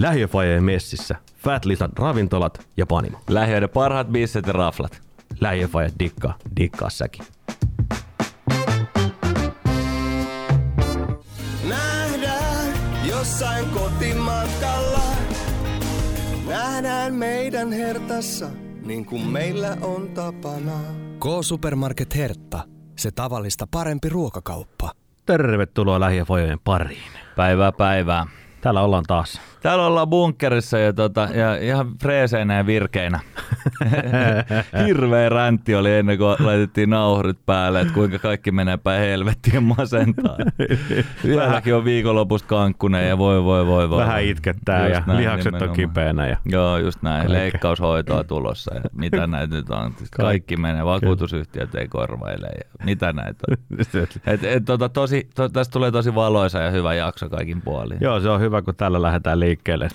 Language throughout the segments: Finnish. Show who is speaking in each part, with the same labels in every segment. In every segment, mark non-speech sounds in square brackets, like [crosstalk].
Speaker 1: Lähiöfajeen messissä, Fat Lisan ravintolat ja panimo.
Speaker 2: Lähiöiden parhaat bisset ja raflat.
Speaker 1: Lähiöfaje dikkaa, dikkaa säkin.
Speaker 3: Nähdään jossain kotimatkalla. Nähdään meidän hertassa, niin kuin meillä on tapana.
Speaker 4: K-Supermarket Hertta. Se tavallista parempi ruokakauppa.
Speaker 1: Tervetuloa Lähiöfajojen pariin.
Speaker 2: Päivää päivää.
Speaker 1: Täällä ollaan taas.
Speaker 2: Täällä ollaan bunkkerissa ja, tota, ja ihan freeseinä ja virkeinä. [laughs] Hirveä räntti oli ennen kuin laitettiin nauhurit päälle, että kuinka kaikki menee päin helvettiin masentaa. [laughs] Vieläkin on viikonlopusta kankkunen ja voi voi voi voi.
Speaker 1: Vähän itkettää
Speaker 2: Just
Speaker 1: ja
Speaker 2: näin,
Speaker 1: lihakset on
Speaker 2: nimenomaan.
Speaker 1: kipeänä. Ja...
Speaker 2: Joo, just näin.
Speaker 1: Kaikkea.
Speaker 2: Leikkaushoitoa tulossa ja mitä [laughs] näitä nyt on. Kaikki menee, vakuutusyhtiöt ei korvaile ja mitä näitä on. Et, et, tota, tosi, to, tästä tulee tosi valoisa ja hyvä jakso kaikin puolin.
Speaker 1: Joo, se on hyvä, kun tällä lähdetään liikkeelle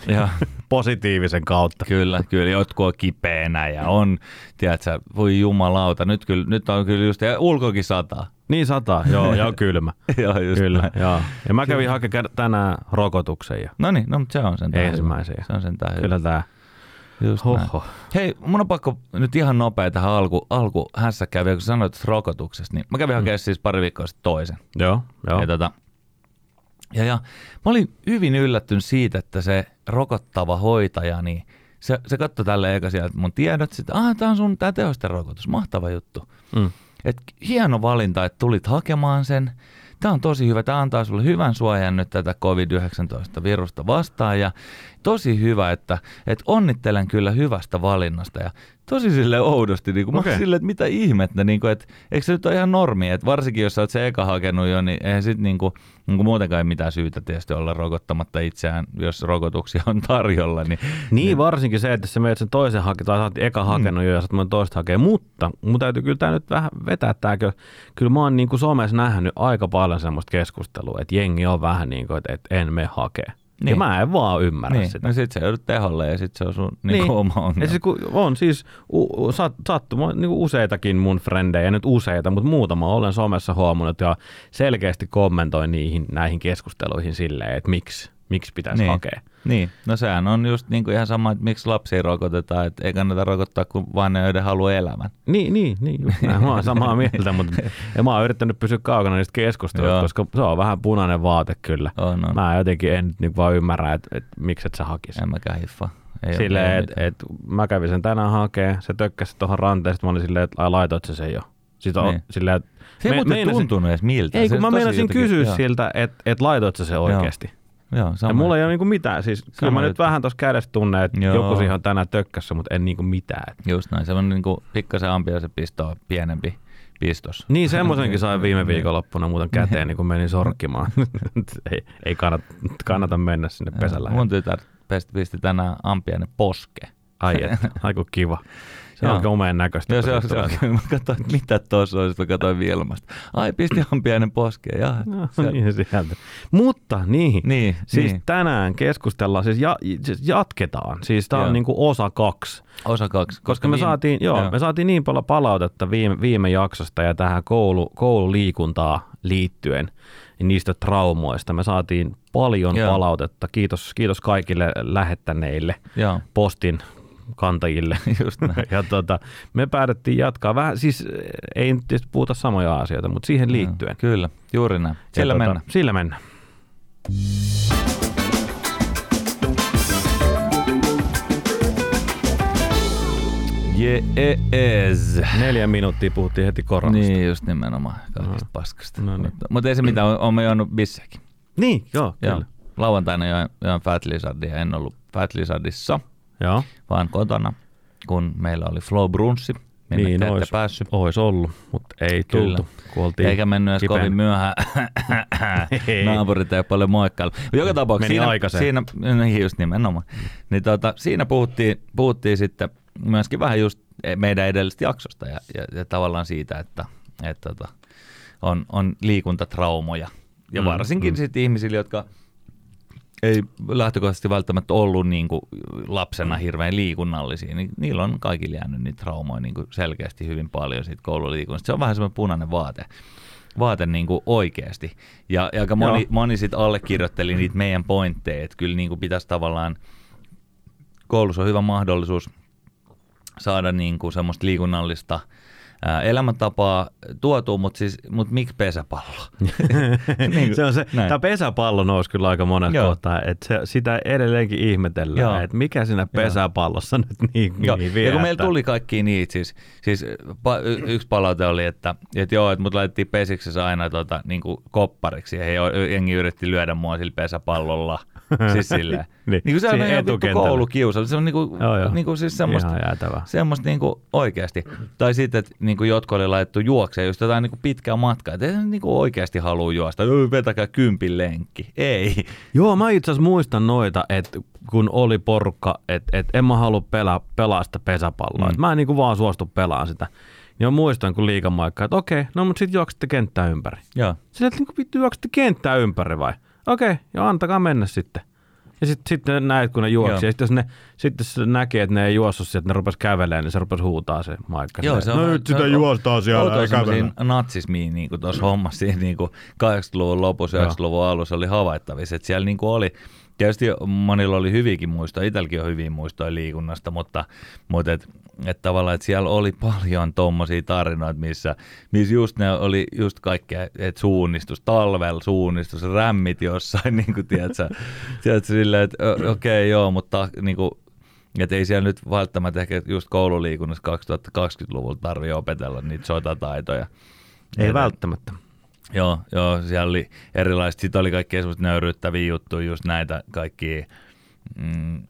Speaker 2: Joo. [laughs]
Speaker 1: positiivisen kautta.
Speaker 2: Kyllä, kyllä. Jotkut on kipeänä ja on, tiedätkö, voi jumalauta. Nyt, kyllä, nyt on kyllä just, ja ulkokin sataa.
Speaker 1: Niin sataa, joo, ja on [laughs] kylmä.
Speaker 2: Joo, just
Speaker 1: Kyllä,
Speaker 2: näin.
Speaker 1: joo. Ja mä kävin hakemaan tänään rokotuksen ja
Speaker 2: No niin, no, mutta se on sen
Speaker 1: Ensimmäisiä.
Speaker 2: Se on sen hyvä.
Speaker 1: kyllä tää,
Speaker 2: Just näin.
Speaker 1: hoho.
Speaker 2: Hei, mun on pakko nyt ihan nopea tähän alku, alku hässäkkää vielä, kun sanoit rokotuksesta, niin mä kävin hakemaan siis pari viikkoa sitten toisen.
Speaker 1: Joo, joo.
Speaker 2: Ja, tota, ja, ja mä olin hyvin yllättynyt siitä, että se rokottava hoitaja, niin se, se katsoi tälle eka sieltä mun tiedot, että ah, tää on sun tää tehosterokotus, mahtava juttu.
Speaker 1: Mm.
Speaker 2: Et hieno valinta, että tulit hakemaan sen. Tämä on tosi hyvä. Tämä antaa sulle hyvän suojan nyt tätä COVID-19-virusta vastaan. Ja tosi hyvä, että, että onnittelen kyllä hyvästä valinnasta. Ja tosi sille oudosti, niin kuin okay. sille, että mitä ihmettä, niin kuin, että eikö se nyt ole ihan normi, että varsinkin jos sä oot se eka hakenut jo, niin eihän sit niin kuin, niin kuin muutenkaan ei mitään syytä tietysti olla rokottamatta itseään, jos rokotuksia on tarjolla. Niin,
Speaker 1: Niin, varsinkin se, että sä menet sen toisen hakemaan, tai sä oot eka hakenut jo ja sä oot toista hakea, mutta mun täytyy kyllä tää nyt vähän vetää tääkö. Kyllä mä oon niin kuin somessa nähnyt aika paljon semmoista keskustelua, että jengi on vähän niin kuin, että, että en me hakea. Niin. Ja mä en vaan ymmärrä
Speaker 2: niin,
Speaker 1: sitä.
Speaker 2: no sit sä joudut teholle ja sit se on sun niin. Niin oma ongelma.
Speaker 1: Ja siis, kun on siis u, u, sat, sattu niin useitakin mun frendejä, nyt useita, mutta muutama olen somessa huomannut ja selkeästi kommentoin niihin näihin keskusteluihin silleen, että miksi, miksi pitäisi
Speaker 2: Niin.
Speaker 1: hakea.
Speaker 2: Niin, no sehän on just niin kuin ihan sama, että miksi lapsia rokotetaan, että ei kannata rokottaa kuin vain ne, joiden haluaa elämän.
Speaker 1: Niin, niin, niin just näin. Mä oon samaa [laughs] mieltä, mutta ja mä oon yrittänyt pysyä kaukana niistä keskusteluista, koska se on vähän punainen vaate kyllä.
Speaker 2: On, on.
Speaker 1: Mä jotenkin en niin vaan ymmärrä, että, että miksi et sä hakisi.
Speaker 2: En mäkään hiffa. Ei oo
Speaker 1: Silleen, että et, mä kävin sen tänään hakee, se tökkäsi tuohon ranteen, mä olin silleen, että ai, laitoit sä sen jo. Sitten on
Speaker 2: Niin.
Speaker 1: silleen, että
Speaker 2: Se ei
Speaker 1: me-
Speaker 2: muuten
Speaker 1: meinasin-
Speaker 2: tuntunut edes miltä.
Speaker 1: Ei,
Speaker 2: Se
Speaker 1: kun mä meinasin
Speaker 2: jotenkin-
Speaker 1: kysyä
Speaker 2: joo.
Speaker 1: siltä, että et laitoit sä se oikeasti.
Speaker 2: Joo, sama.
Speaker 1: Ja mulla ei ole niinku mitään. Siis, kyllä mä
Speaker 2: juttu.
Speaker 1: nyt vähän tuossa kädessä tunnen, että
Speaker 2: Joo.
Speaker 1: joku siihen on tänään tökkässä, mutta en niinku mitään.
Speaker 2: Just näin, se on niin kuin pikkasen ampia se pisto on pienempi pistos.
Speaker 1: Niin semmoisenkin [laughs] sain viime viikonloppuna muuten käteen, niin kun menin sorkkimaan. [laughs] [laughs] ei, ei kannata, kannata mennä sinne pesällä.
Speaker 2: Mun tytär pisti tänään ampiainen poske.
Speaker 1: Ai, että, aiku kiva. Se
Speaker 2: Joo.
Speaker 1: on komeen näköistä.
Speaker 2: Joo, se on,
Speaker 1: se
Speaker 2: on. Mä katsoin, että mitä tuossa on, sitten mä katsoin Vilmasta. Ai, pisti ampiainen poskeen. Ja,
Speaker 1: No,
Speaker 2: se,
Speaker 1: niin sieltä. Mutta niin,
Speaker 2: Niin,
Speaker 1: siis
Speaker 2: niin.
Speaker 1: tänään keskustellaan, siis, ja, siis jatketaan. Siis tämä on
Speaker 2: Joo.
Speaker 1: niinku osa kaksi.
Speaker 2: Osa kaksi.
Speaker 1: Koska me
Speaker 2: viime-
Speaker 1: saatiin, joo, me saatiin niin paljon palautetta viime, viime jaksosta ja tähän koulu, koululiikuntaa liittyen, niin niistä traumoista. Me saatiin paljon
Speaker 2: Joo.
Speaker 1: palautetta. Kiitos, kiitos kaikille lähettäneille
Speaker 2: Joo,
Speaker 1: postin kantajille. [laughs]
Speaker 2: just näin.
Speaker 1: Ja tota, me päätettiin jatkaa vähän, siis eh, ei nyt tietysti puhuta samoja asioita, mutta siihen liittyen.
Speaker 2: Joo, Kyllä, juuri näin. Sillä
Speaker 1: Ja tota,
Speaker 2: mennään.
Speaker 1: Sillä mennään.
Speaker 2: Jees.
Speaker 1: Neljä minuuttia puhuttiin heti koronasta.
Speaker 2: Niin, just nimenomaan kaikista paskasta.
Speaker 1: No niin.
Speaker 2: Mutta, mutta ei se mitään, on- oon juonut bisseäkin.
Speaker 1: Niin, joo,
Speaker 2: Joo.
Speaker 1: kyllä.
Speaker 2: Lauantaina join, join Fat Lizardia, en ollut Fat Lizardissa,
Speaker 1: Joo.
Speaker 2: vaan kotona, kun meillä oli Flow Brunssi. Minne
Speaker 1: Niin,
Speaker 2: te
Speaker 1: ois,
Speaker 2: päässyt.
Speaker 1: ois ollut, mutta ei
Speaker 2: Kyllä.
Speaker 1: tultu. kun oltiin
Speaker 2: Eikä mennyt edes kovin myöhään. [laughs] Naapurit ei paljon moikkailu. Joka tapauksessa siinä,
Speaker 1: aikaiseen.
Speaker 2: siinä, niin just nimenomaan. Niin tota, siinä puhuttiin, puhuttiin sitten myöskin vähän just meidän edellisestä jaksosta ja, ja, ja tavallaan siitä, että, että tota, on, on liikuntatraumoja. Ja
Speaker 1: Mm,
Speaker 2: varsinkin
Speaker 1: mm.
Speaker 2: sitten ihmisille, jotka ei lähtökohtaisesti välttämättä ollut niin kuin lapsena hirveän liikunnallisia, niin niillä on kaikilla jäänyt niitä traumoja niin kuin selkeästi hyvin paljon siitä koululiikunnasta. Se on vähän semmoinen punainen vaate. vaate niin kuin oikeasti. Ja, ja aika moni, moni sitten allekirjoitteli niitä meidän pointteja, että kyllä niin kuin pitäisi tavallaan, koulussa on hyvä mahdollisuus saada niin kuin semmoista liikunnallista ää, elämäntapaa tuotua, mutta siis, mut miksi pesäpallo? [laughs] niin,
Speaker 1: se on se,
Speaker 2: näin.
Speaker 1: tämä pesäpallo nousi kyllä aika monessa
Speaker 2: Joo.
Speaker 1: kohtaa, että se, sitä edelleenkin ihmetellään, että mikä siinä pesäpallossa nyt niin,
Speaker 2: Joo.
Speaker 1: niin
Speaker 2: ja kun meillä tuli kaikki niitä, siis, siis pa, y- yksi palaute oli, että, että joo, että mut laitettiin pesiksessä aina tota, niin koppariksi, ja he, jengi yritti lyödä mua sillä pesäpallolla. [laughs] siis [laughs] silleen.
Speaker 1: Niin,
Speaker 2: niin kuin se on ihan vittu koulukiusa. Se on niin kuin,
Speaker 1: Joo, joo.
Speaker 2: niin kuin siis semmoista,
Speaker 1: Ihan jäätävää.
Speaker 2: semmoista niin kuin oikeasti. Tai sitten, että niin kuin jotkut oli laitettu juokseen just jotain niin kuin pitkää matkaa. Että ei niin kuin oikeasti halua juosta. Vetäkää kympin lenkki. Ei. [laughs]
Speaker 1: Joo, mä itse asiassa muistan noita, että kun oli porukka, että et en mä halua pelaa, pelaa sitä pesäpalloa.
Speaker 2: Mm.
Speaker 1: Mä en niinku vaan suostu pelaamaan sitä. Niin mä muistan, kun liikamaikka, että okei, no mutta sit juoksitte kenttää ympäri.
Speaker 2: Joo.
Speaker 1: Sillä, että niinku vittu juoksitte kenttää ympäri vai? Okei, joo, antakaa mennä sitten. Ja sitten sit näet, kun ne juoksi.
Speaker 2: Joo.
Speaker 1: Ja sitten jos ne, sitten se näkee, että ne ei juossut sieltä, että ne rupes kävelemään, niin se rupes huutaa se maikka.
Speaker 2: Joo, se on,
Speaker 1: no nyt sitä
Speaker 2: on-
Speaker 1: juostaan siellä, ei
Speaker 2: semmoisia natsismiin niin tuossa hommassa siinä [laughs] niin kuin 80-luvun lopussa,
Speaker 1: Joo.
Speaker 2: 90-luvun alussa oli havaittavissa, että siellä niin kuin oli, tietysti monilla oli hyviäkin muistoja, itselläkin on hyviä muistoja liikunnasta, mutta, mutta et, et tavallaan, että siellä oli paljon tommosia tarinoita, missä, missä just ne oli just kaikkea, että suunnistus, talvella suunnistus, rämmit jossain, [laughs] niin kuin tiedätkö, tiedätkö silleen, että okei okay, joo, mutta niin kuin, että ei siellä nyt välttämättä ehkä just koululiikunnassa 2020-luvulla tarvitse opetella niitä sotataitoja.
Speaker 1: Ei
Speaker 2: Et-
Speaker 1: välttämättä.
Speaker 2: Joo, joo, siellä oli erilaiset, sitten oli kaikkea semmoista nöyryyttäviä juttuja, just näitä kaikki, mm,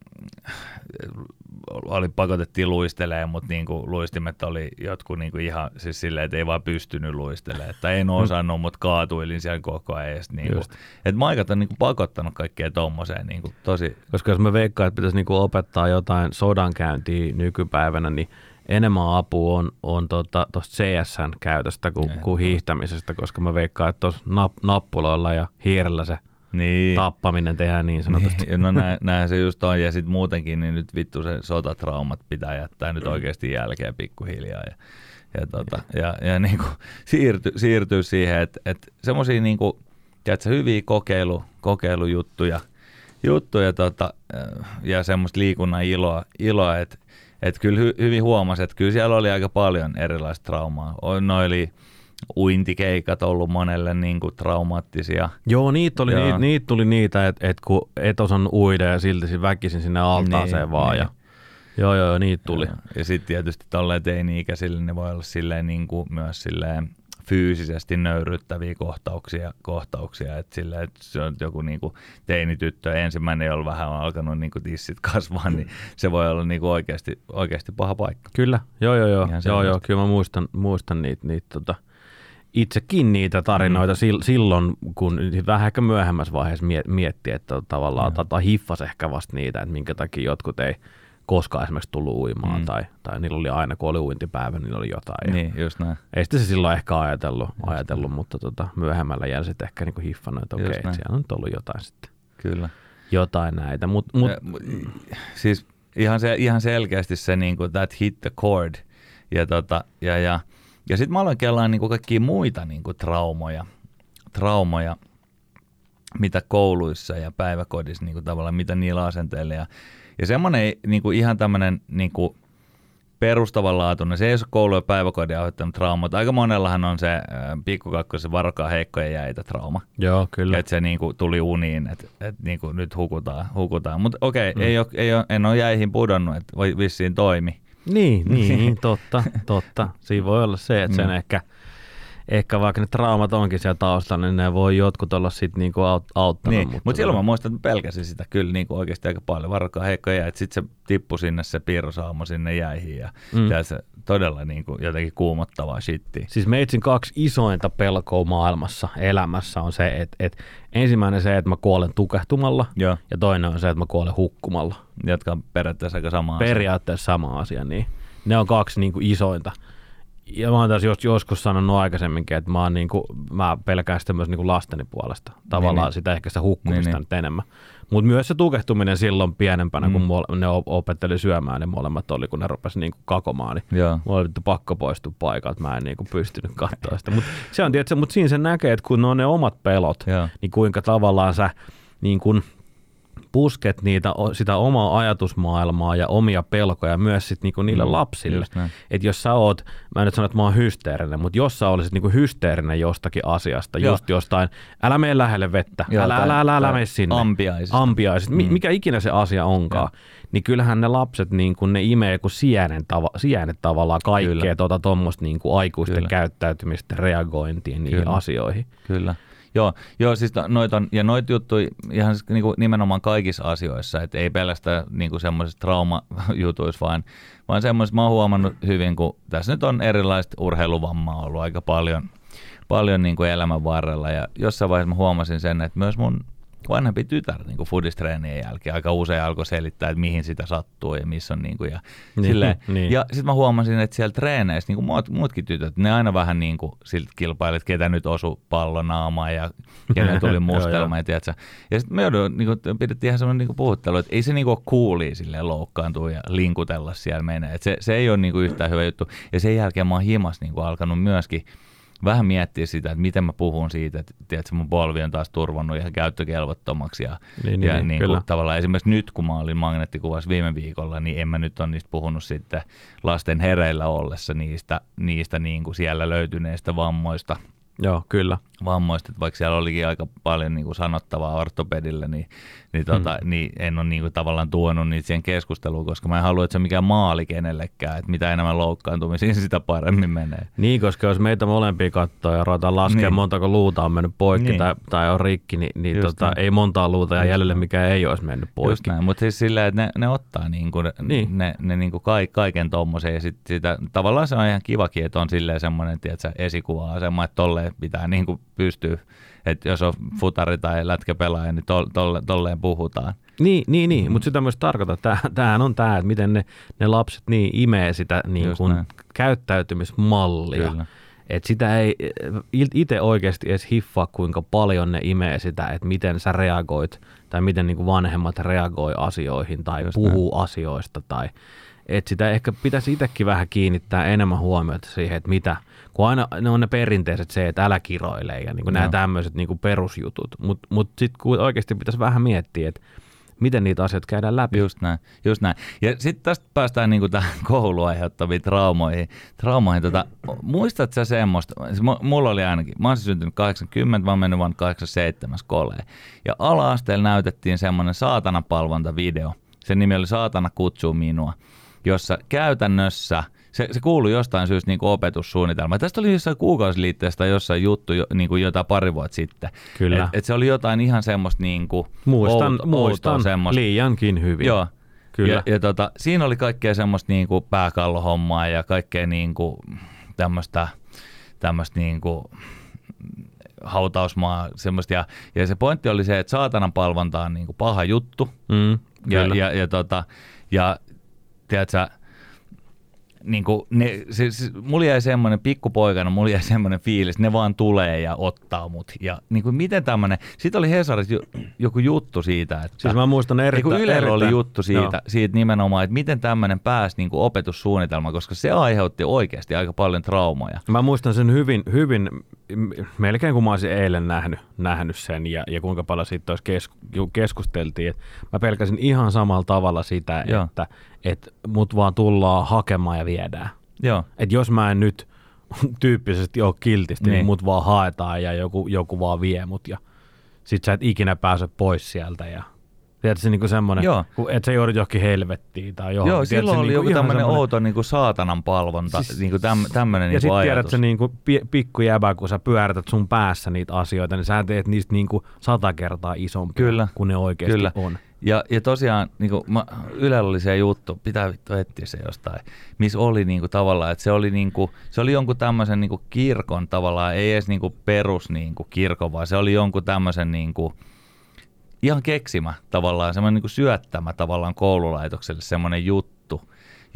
Speaker 2: oli pakotettiin luistelemaan, mutta niinku luistimet oli jotkut niinku ihan siis silleen, että ei vaan pystynyt luistelemaan, että en osannut, mutta kaatuilin siellä koko ajan. Niinku,
Speaker 1: Just.
Speaker 2: että maikat on niinku pakottanut kaikkea tommoseen niinku, tosi,
Speaker 1: Koska jos mä veikkaan, että pitäisi niinku opettaa jotain sodankäyntiä nykypäivänä, niin enemmän apua on, on tuosta tota, CSN käytöstä kuin, kuin hiihtämisestä, koska mä veikkaan, että tuossa nap, nappuloilla ja hiirellä se
Speaker 2: niin.
Speaker 1: tappaminen tehdään niin sanotusti.
Speaker 2: Niin, no näin, se just on. Ja sitten muutenkin, niin nyt vittu se sotatraumat pitää jättää nyt oikeasti jälkeen pikkuhiljaa. Ja, ja, tota, ja, ja niin kuin [laughs] siirty, siirtyy siihen, että, että semmoisia niin kuin, tiedätkö, hyviä kokeilu, kokeilujuttuja juttuja tota, ja semmoista liikunnan iloa, iloa että että kyllä hy, hyvin huomasi, että kyllä siellä oli aika paljon erilaista traumaa. No oli uintikeikat ollut monelle niin kuin traumaattisia.
Speaker 1: Joo, niitä, oli,
Speaker 2: Joo.
Speaker 1: niitä, niitä tuli niitä, että et kun et osannut uida ja silti väkisin sinne altaaseen
Speaker 2: Niin,
Speaker 1: vaan.
Speaker 2: niin.
Speaker 1: Ja, joo, joo, joo, niitä tuli.
Speaker 2: Ja, ja sitten tietysti tolleen teini-ikäisille ne voi olla silleen niin kuin myös silleen fyysisesti nöyryttäviä kohtauksia, kohtauksia että silleen, että se on joku niin kuin teinityttö, ensimmäinen, jolla vähän on alkanut niin kuin tissit kasvaa, niin se voi olla niin kuin oikeasti, oikeasti paha paikka.
Speaker 1: Kyllä, joo, joo, joo,
Speaker 2: Ihan
Speaker 1: joo, joo kyllä mä muistan, muistan niitä, niitä tota, itsekin niitä tarinoita mm. silloin, kun vähän ehkä myöhemmässä vaiheessa miet- miettii, että tavallaan
Speaker 2: Joo.
Speaker 1: tota, hiffas ehkä vasta niitä, että minkä takia jotkut ei koskaan esimerkiksi tullut uimaan
Speaker 2: Mm.
Speaker 1: tai, tai niillä oli aina, kun oli uintipäivä, niillä oli jotain.
Speaker 2: Niin, just näin.
Speaker 1: Ei sitä se silloin ehkä ajatellut, ajatellut mutta tota, myöhemmällä jäl sitten ehkä niinku hiffannut, että
Speaker 2: Just
Speaker 1: okei, okay, siellä on nyt ollut jotain sitten.
Speaker 2: Kyllä.
Speaker 1: Jotain näitä, mutta mut,
Speaker 2: Ja, siis ihan, se, ihan selkeästi se niin kuin, that hit the chord. Ja, tota, ja, ja, ja sitten mä aloin kellaan niin kuin kaikkia muita niin kuin traumoja, traumoja, mitä kouluissa ja päiväkodissa niin kuin tavallaan, mitä niillä asenteilla. Ja, ja semmoinen niin kuin ihan tämmöinen niin kuin perustavanlaatuinen, se ei ole koulu- ja päiväkodin aiheuttanut traumat. Aika monellahan on se äh, pikkukakkosen varokaa heikkoja jäitä trauma.
Speaker 1: joo, kyllä.
Speaker 2: Että se niinku tuli uniin, että et niinku nyt hukutaan. hukutaan. Mutta okei, mm. ei ei en ole jäihin pudonnut, että voi vissiin toimi.
Speaker 1: Niin, [laughs] niin, totta, totta. Siinä voi olla se, että sen
Speaker 2: Mm.
Speaker 1: ehkä, ehkä vaikka ne traumat onkin siellä taustalla, niin ne voi jotkut olla sitten niinku aut, auttanut.
Speaker 2: Niin, mutta mut silloin mä muistan, että pelkäsin sitä kyllä niinku oikeasti aika paljon. Varokaa heikkoja jäitä. Sitten se tippui sinne se piirrosaumo sinne jäihin ja
Speaker 1: Mm.
Speaker 2: se todella niinku jotenkin kuumottavaa shittiä.
Speaker 1: Siis meitsin kaksi isointa pelkoa maailmassa, elämässä on se, että, että ensimmäinen se, että mä kuolen tukehtumalla
Speaker 2: Joo,
Speaker 1: ja toinen on se, että mä kuolen hukkumalla.
Speaker 2: jotka on periaatteessa aika sama asia.
Speaker 1: Periaatteessa sama asia, niin ne on kaksi niin kuin isointa, Ja mä oon taas jos, joskus sanonut aikaisemminkin, että mä, oon niinku, mä pelkään sitä myös niinku lasteni puolesta. Tavallaan
Speaker 2: Niin,
Speaker 1: niin,
Speaker 2: niin.
Speaker 1: sitä ehkä sitä hukkumista
Speaker 2: Niin,
Speaker 1: niin,
Speaker 2: niin.
Speaker 1: nyt enemmän. Mutta myös se tukehtuminen silloin pienempänä, mm. kun mole, ne op- opetteli syömään, ne molemmat oli, kun ne rupesi niinku kakomaan, niin
Speaker 2: Joo.
Speaker 1: mulla oli pakko poistua paikalta, mä en niinku pystynyt katsoa sitä. Mutta se on tietysti, mutta siinä se näkee, että kun ne on ne omat pelot,
Speaker 2: Joo.
Speaker 1: niin kuinka tavallaan sä niin kun pusket niitä, sitä omaa ajatusmaailmaa ja omia pelkoja myös sit niinku niille
Speaker 2: Mm,
Speaker 1: lapsille. Että jos sä oot, mä en nyt sano, että mä oon hysteerinen, mutta jos sä olisit niinku hysteerinen jostakin asiasta,
Speaker 2: Joo.
Speaker 1: just jostain, älä mene lähelle vettä,
Speaker 2: Joo,
Speaker 1: älä,
Speaker 2: tai-
Speaker 1: älä, älä, älä mene sinne.
Speaker 2: ampiaisista.
Speaker 1: Ampiaiset, mi-
Speaker 2: Mm.
Speaker 1: mikä ikinä se asia onkaan, niin kyllähän ne lapset niin kun ne imee kuin sienen, tava, sienet tavallaan kaikkea tuota tuommoista niin aikuisten
Speaker 2: Kyllä.
Speaker 1: käyttäytymistä, reagointia niihin
Speaker 2: Kyllä.
Speaker 1: asioihin.
Speaker 2: Kyllä. Joo, joo siis noit on, ja noita juttuja ihan siis niinku nimenomaan kaikissa asioissa, että ei pelkästään niinku semmoisissa traumajutuissa, vaan, vaan semmoisissa, mä oon huomannut hyvin, kun tässä nyt on erilaista urheiluvammaa ollut aika paljon, paljon niinku elämän varrella, ja jossain vaiheessa mä huomasin sen, että myös mun vanhempi tytär niin kuin foodistreenien jälkeen aika usein alkoi selittää, että mihin sitä sattuu ja missä on niin kuin, ja,
Speaker 1: Niin,
Speaker 2: silleen, [laughs]
Speaker 1: niin.
Speaker 2: ja sitten mä huomasin, että siellä treeneissä niin kuin muut, muutkin tytöt, ne aina vähän niin kuin siltä kilpailit, ketä nyt osu pallonaamaan ja kenen [laughs] tuli mustelma ja tiedätkö. Ja sitten me joudun, niin kuin, pidettiin ihan semmoinen niin kuin puhuttelu, että ei se niin kuin coolia silleen loukkaantua ja linkutella siellä menee. Et se, se ei ole niin kuin yhtään hyvä juttu. Ja sen jälkeen mä oon himas niin kuin alkanut myöskin vähän miettiä sitä, että miten mä puhun siitä, että tiedätkö, mun polvi on taas turvannut ihan käyttökelvottomaksi. Ja,
Speaker 1: Niin,
Speaker 2: ja
Speaker 1: niin,
Speaker 2: niin kuin, tavallaan esimerkiksi nyt, kun mä olin magneettikuvassa viime viikolla, niin en mä nyt ole niistä puhunut sitten lasten hereillä ollessa niistä, niistä niin kuin siellä löytyneistä vammoista,
Speaker 1: Joo, kyllä.
Speaker 2: vammoista, että vaikka siellä olikin aika paljon niin kuin sanottavaa ortopedille, niin, niin, tota,
Speaker 1: Hmm.
Speaker 2: niin en ole niin kuin tavallaan tuonut niitä siihen keskusteluun, koska mä en halua, että se on mikään maali kenellekään, että mitä enemmän loukkaantumisia, [laughs] sitä paremmin menee.
Speaker 1: Niin, koska jos meitä molempia katsoo ja ruvetaan laskemaan,
Speaker 2: Niin.
Speaker 1: niin. montako luuta on mennyt poikki
Speaker 2: Niin.
Speaker 1: niin. tai, tai on rikki, niin, niin
Speaker 2: Just
Speaker 1: tota,
Speaker 2: näin.
Speaker 1: ei montaa luuta ja jäljelle mikä ei olisi mennyt poikki.
Speaker 2: mutta siis silleen, että ne, ne ottaa niin kuin,
Speaker 1: Niin.
Speaker 2: ne, ne niin kuin kaik, kaiken tommosen ja sit sitä, tavallaan se on ihan kivakin, että on silleen semmoinen, esikuva-asema, että tolleen pitää niin kuin pystyä, että jos on futari tai lätkäpelaaja, niin tol, tolle, tolleen puhutaan.
Speaker 1: Niin, niin, niin. mutta sitä myös tarkoittaa, että tämähän on tämä, että miten ne, ne lapset niin imee sitä niin kuin
Speaker 2: näin.
Speaker 1: käyttäytymismallia.
Speaker 2: Kyllä.
Speaker 1: Et sitä ei itse oikeasti edes hiffaa, kuinka paljon ne imee sitä, että miten sä reagoit tai miten niin kuin vanhemmat reagoi asioihin tai
Speaker 2: Just
Speaker 1: puhuu asioista. Tai, et sitä ehkä pitäisi itsekin vähän kiinnittää enemmän huomiota siihen, että mitä, kun aina ne on ne perinteiset se, että älä kiroile ja niin kuin nämä
Speaker 2: Joo.
Speaker 1: tämmöiset niin kuin perusjutut. Mutta mut, mut sitten oikeasti pitäisi vähän miettiä, että miten niitä asioita käydään läpi.
Speaker 2: Just näin, just näin. Ja sitten tästä päästään niinku tähän [laughs] koulun aiheuttaviin traumoihin. traumoihin tota, muistatko sä semmoista, siis mu- mulla oli ainakin, mä oon siis syntynyt 80, mä oon mennyt vuonna 87 koleen. Ja ala-asteella näytettiin semmoinen saatana palvontavideo. Sen nimi oli Saatana kutsuu minua, jossa käytännössä se, se kuului jostain syystä niin opetussuunnitelmaan. Tästä oli jossain kuukausiliitteestä jossain juttu jo, niin kuin jotain pari vuotta sitten.
Speaker 1: Kyllä.
Speaker 2: Et, et se oli jotain ihan semmoista niin kuin
Speaker 1: Muistan,
Speaker 2: outo,
Speaker 1: muistan
Speaker 2: semmoista.
Speaker 1: liiankin hyvin.
Speaker 2: Joo.
Speaker 1: Kyllä.
Speaker 2: Ja, ja tota, siinä oli kaikkea semmoista niinku pääkallohommaa ja kaikkea niinku tämmöistä tämmöistä niinku hautausmaa semmoista. Ja, ja se pointti oli se, että saatanan palvonta on niinku paha juttu.
Speaker 1: Mm,
Speaker 2: Ja,
Speaker 1: kyllä.
Speaker 2: ja, ja, tota, ja tiedätkö, niin kuin ne, se, se, mulla jäi semmoinen pikkupoikana, mulla jäi semmoinen fiilis, ne vaan tulee ja ottaa mut. Ja niin kuin miten tämmöinen, siitä oli Hesarissa jo, joku juttu siitä, että...
Speaker 1: Siis mä muistan
Speaker 2: kun
Speaker 1: erittäin...
Speaker 2: Ylellä oli juttu siitä,
Speaker 1: Joo.
Speaker 2: siitä nimenomaan, että miten tämmöinen pääsi niin kuin opetussuunnitelmaan, koska se aiheutti oikeasti aika paljon traumoja.
Speaker 1: Mä muistan sen hyvin, hyvin melkein kun mä olisin eilen nähnyt, nähnyt sen ja, ja kuinka paljon siitä olisi kes, ju- keskusteltiin. Et mä pelkäsin ihan samalla tavalla sitä,
Speaker 2: Joo.
Speaker 1: että et mut vaan tullaan hakemaan ja viedään.
Speaker 2: Joo,
Speaker 1: Et jos mä en nyt [laughs] tyyppisesti ole kiltisti, niin,
Speaker 2: Niin.
Speaker 1: niin mut vaan haetaan ja joku, joku vaan vie mut ja sit sä et ikinä pääse pois sieltä ja Tiedätkö, se niinku semmoinen,
Speaker 2: Joo.
Speaker 1: että sä joudut johonkin helvettiin tai johonkin.
Speaker 2: Joo
Speaker 1: Tiedätkö,
Speaker 2: silloin oli
Speaker 1: niinku
Speaker 2: joku tämmöinen
Speaker 1: semmonen-
Speaker 2: outo niin kuin saatanan palvonta,
Speaker 1: Siis-
Speaker 2: niin kuin täm, tämmöinen
Speaker 1: Ja
Speaker 2: niin
Speaker 1: sitten
Speaker 2: kuin
Speaker 1: tiedät
Speaker 2: ajatus.
Speaker 1: sä niinku pi- pikkujäbä, kun sä pyörätät sun päässä niitä asioita, niin sä teet niistä niinku sata kertaa isompia
Speaker 2: Kyllä.
Speaker 1: kuin ne oikeasti
Speaker 2: Kyllä.
Speaker 1: on.
Speaker 2: Ja, ja tosiaan niin kuin mä, Ylellä oli se juttu, pitää vittu etsiä se jostain, missä oli niin kuin, tavallaan, että se oli, niin kuin, se oli jonkun tämmöisen niin kuin, kirkon tavallaan, ei edes niin kuin, perus niin kuin, kirkon, vaan se oli jonkun tämmöisen niin kuin, ihan keksimä tavallaan, semmoinen niin kuin, syöttämä tavallaan koululaitokselle semmoinen juttu.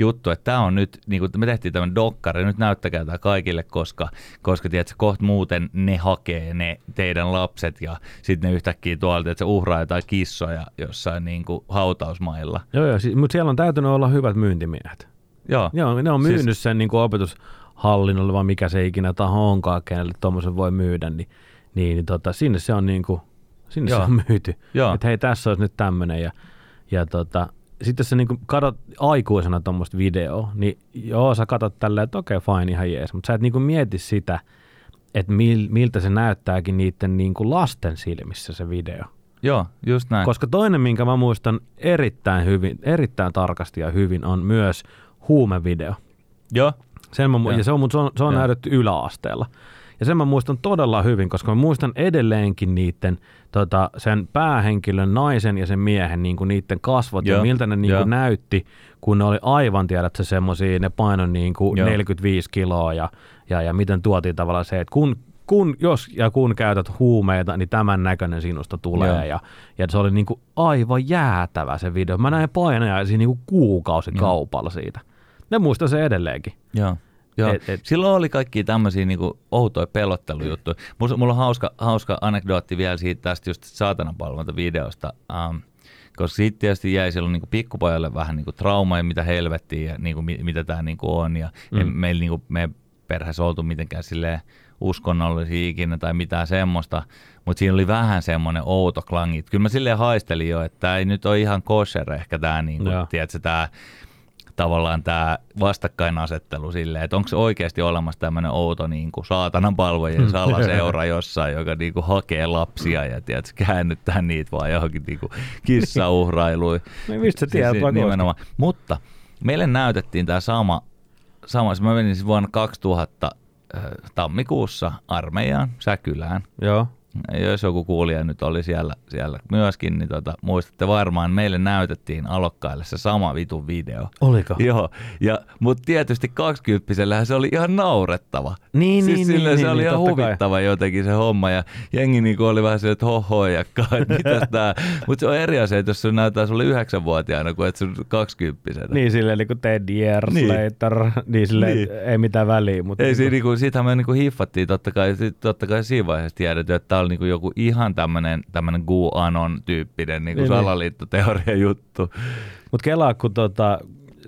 Speaker 2: Juttu, että tämä on nyt, niin kuin me tehtiin tämän dokkari, nyt näyttäkää tämä kaikille, koska, koska tiedätkö, kohta muuten ne hakee ne teidän lapset ja sitten ne yhtäkkiä tuolta, että se uhraa jotain kissoja jossain niin kuin hautausmailla.
Speaker 1: Joo, joo, siis, mutta siellä on täytynyt olla hyvät myyntimiehet.
Speaker 2: Joo,
Speaker 1: Joo, ne on myynyt
Speaker 2: Siis-
Speaker 1: siis... sen niin kuin opetushallinnolle, vai mikä se ikinä taho onkaan, kenelle tuommoisen voi myydä, niin, niin, niin tota, sinne se on, niin kuin, sinne
Speaker 2: Joo.
Speaker 1: se on myyty.
Speaker 2: Joo.
Speaker 1: Että hei, tässä olisi nyt tämmöinen. Ja, ja tota, sitten jos sä niin katsot aikuisena tuommoista videoa, niin joo, sä katsot tälleen, että okei, fine, ihan jees. Mutta sä et niin kuin mieti sitä, että mil, miltä se näyttääkin niiden niin kuin lasten silmissä se video.
Speaker 2: joo, just näin.
Speaker 1: Koska toinen, minkä mä muistan erittäin hyvin, erittäin tarkasti ja hyvin, on myös huumevideo.
Speaker 2: joo,
Speaker 1: Sen mä,
Speaker 2: Joo.
Speaker 1: ja se on, mut se on, se on näytetty yläasteella. Ja sen mä muistan todella hyvin, koska mä muistan edelleenkin niiden, tota, sen päähenkilön, naisen ja sen miehen niin kuin niiden kasvot
Speaker 2: Joo.
Speaker 1: ja miltä ne niin kuin näytti, kun ne oli aivan, tiedätkö, semmosia, ne paino niin kuin
Speaker 2: Joo.
Speaker 1: 45 kiloa ja, ja, ja miten tuotiin tavallaan se, että kun, kun, jos ja kun käytät huumeita, niin tämän näköinen sinusta tulee.
Speaker 2: Joo.
Speaker 1: Ja, ja se oli niin kuin aivan jäätävä se video. Mä näin painajaisia niin kuin kuukausi kaupalla siitä. Ne muistan se edelleenkin.
Speaker 2: Joo. Joo.
Speaker 1: Et- et-
Speaker 2: Silloin oli kaikki tämmöisiä niinku outoja pelottelujuttuja. Mulla, mulla on hauska, hauska anekdootti vielä siitä tästä just saatanapalvontavideosta, ähm, koska siitä tietysti jäi silloin niinku pikkupojalle vähän niinku trauma ja mitä helvettiä ja niinku, mi, mitä tämä niinku on. Ja mm. meillä niinku, meidän perheessä oltu mitenkään silleen uskonnollisia ikinä tai mitään semmoista, mutta siinä oli vähän semmoinen outo klangi. Kyllä mä silleen haistelin jo, että tämä ei nyt ole ihan kosher ehkä tämä, niinku,
Speaker 1: Joo.
Speaker 2: tiedätkö, tämä tavallaan tämä vastakkainasettelu silleen, että onko se oikeasti olemassa tämmöinen outo niin kuin saatanan palvojien salaseura [laughs] jossain, joka niin kuin hakee lapsia ja tiedätkö, käännyttää niitä vaan johonkin niin kuin kissauhrailuun.
Speaker 1: Niin mistä sä tiedät,
Speaker 2: Siis nimenomaan. Mutta meille näytettiin tämä sama, sama mä menin siis vuonna 2000 äh, tammikuussa armeijaan, Säkylään.
Speaker 1: Joo.
Speaker 2: Jos joku kuulija nyt oli siellä, siellä myöskin, niin tota, muistatte varmaan, meille näytettiin alokkaille se sama vitun video.
Speaker 1: Oliko? [laughs]
Speaker 2: Joo, ja, mutta tietysti kaksikymppisellähän se oli ihan naurettava.
Speaker 1: Niin,
Speaker 2: siis
Speaker 1: niin,
Speaker 2: silleen
Speaker 1: niin,
Speaker 2: se
Speaker 1: niin,
Speaker 2: oli
Speaker 1: niin,
Speaker 2: ihan
Speaker 1: totta kai.
Speaker 2: huvittava jotenkin se homma, ja jengi niinku oli vähän se, että hoho jakka, että mitäs [laughs] tää. Mutta se on eri asia, että jos se näyttää sulle yhdeksänvuotiaana, kuin että se on kaksikymppisenä.
Speaker 1: Niin silleen niin kuin Ten years
Speaker 2: Niin.
Speaker 1: niin. later, niin silleen
Speaker 2: Niin.
Speaker 1: niin. ei mitään väliä. Mutta
Speaker 2: Ei
Speaker 1: niin
Speaker 2: siinä niinku, siitähän me niinku hiffattiin, totta kai, totta kai siinä vaiheessa tiedetty, että oli niinku joku ihan tämmöinen tämmönen QAnon tyyppinen niinku
Speaker 1: Niin, niin.
Speaker 2: salaliittoteoria juttu.
Speaker 1: Mutta kelaa, kun tota,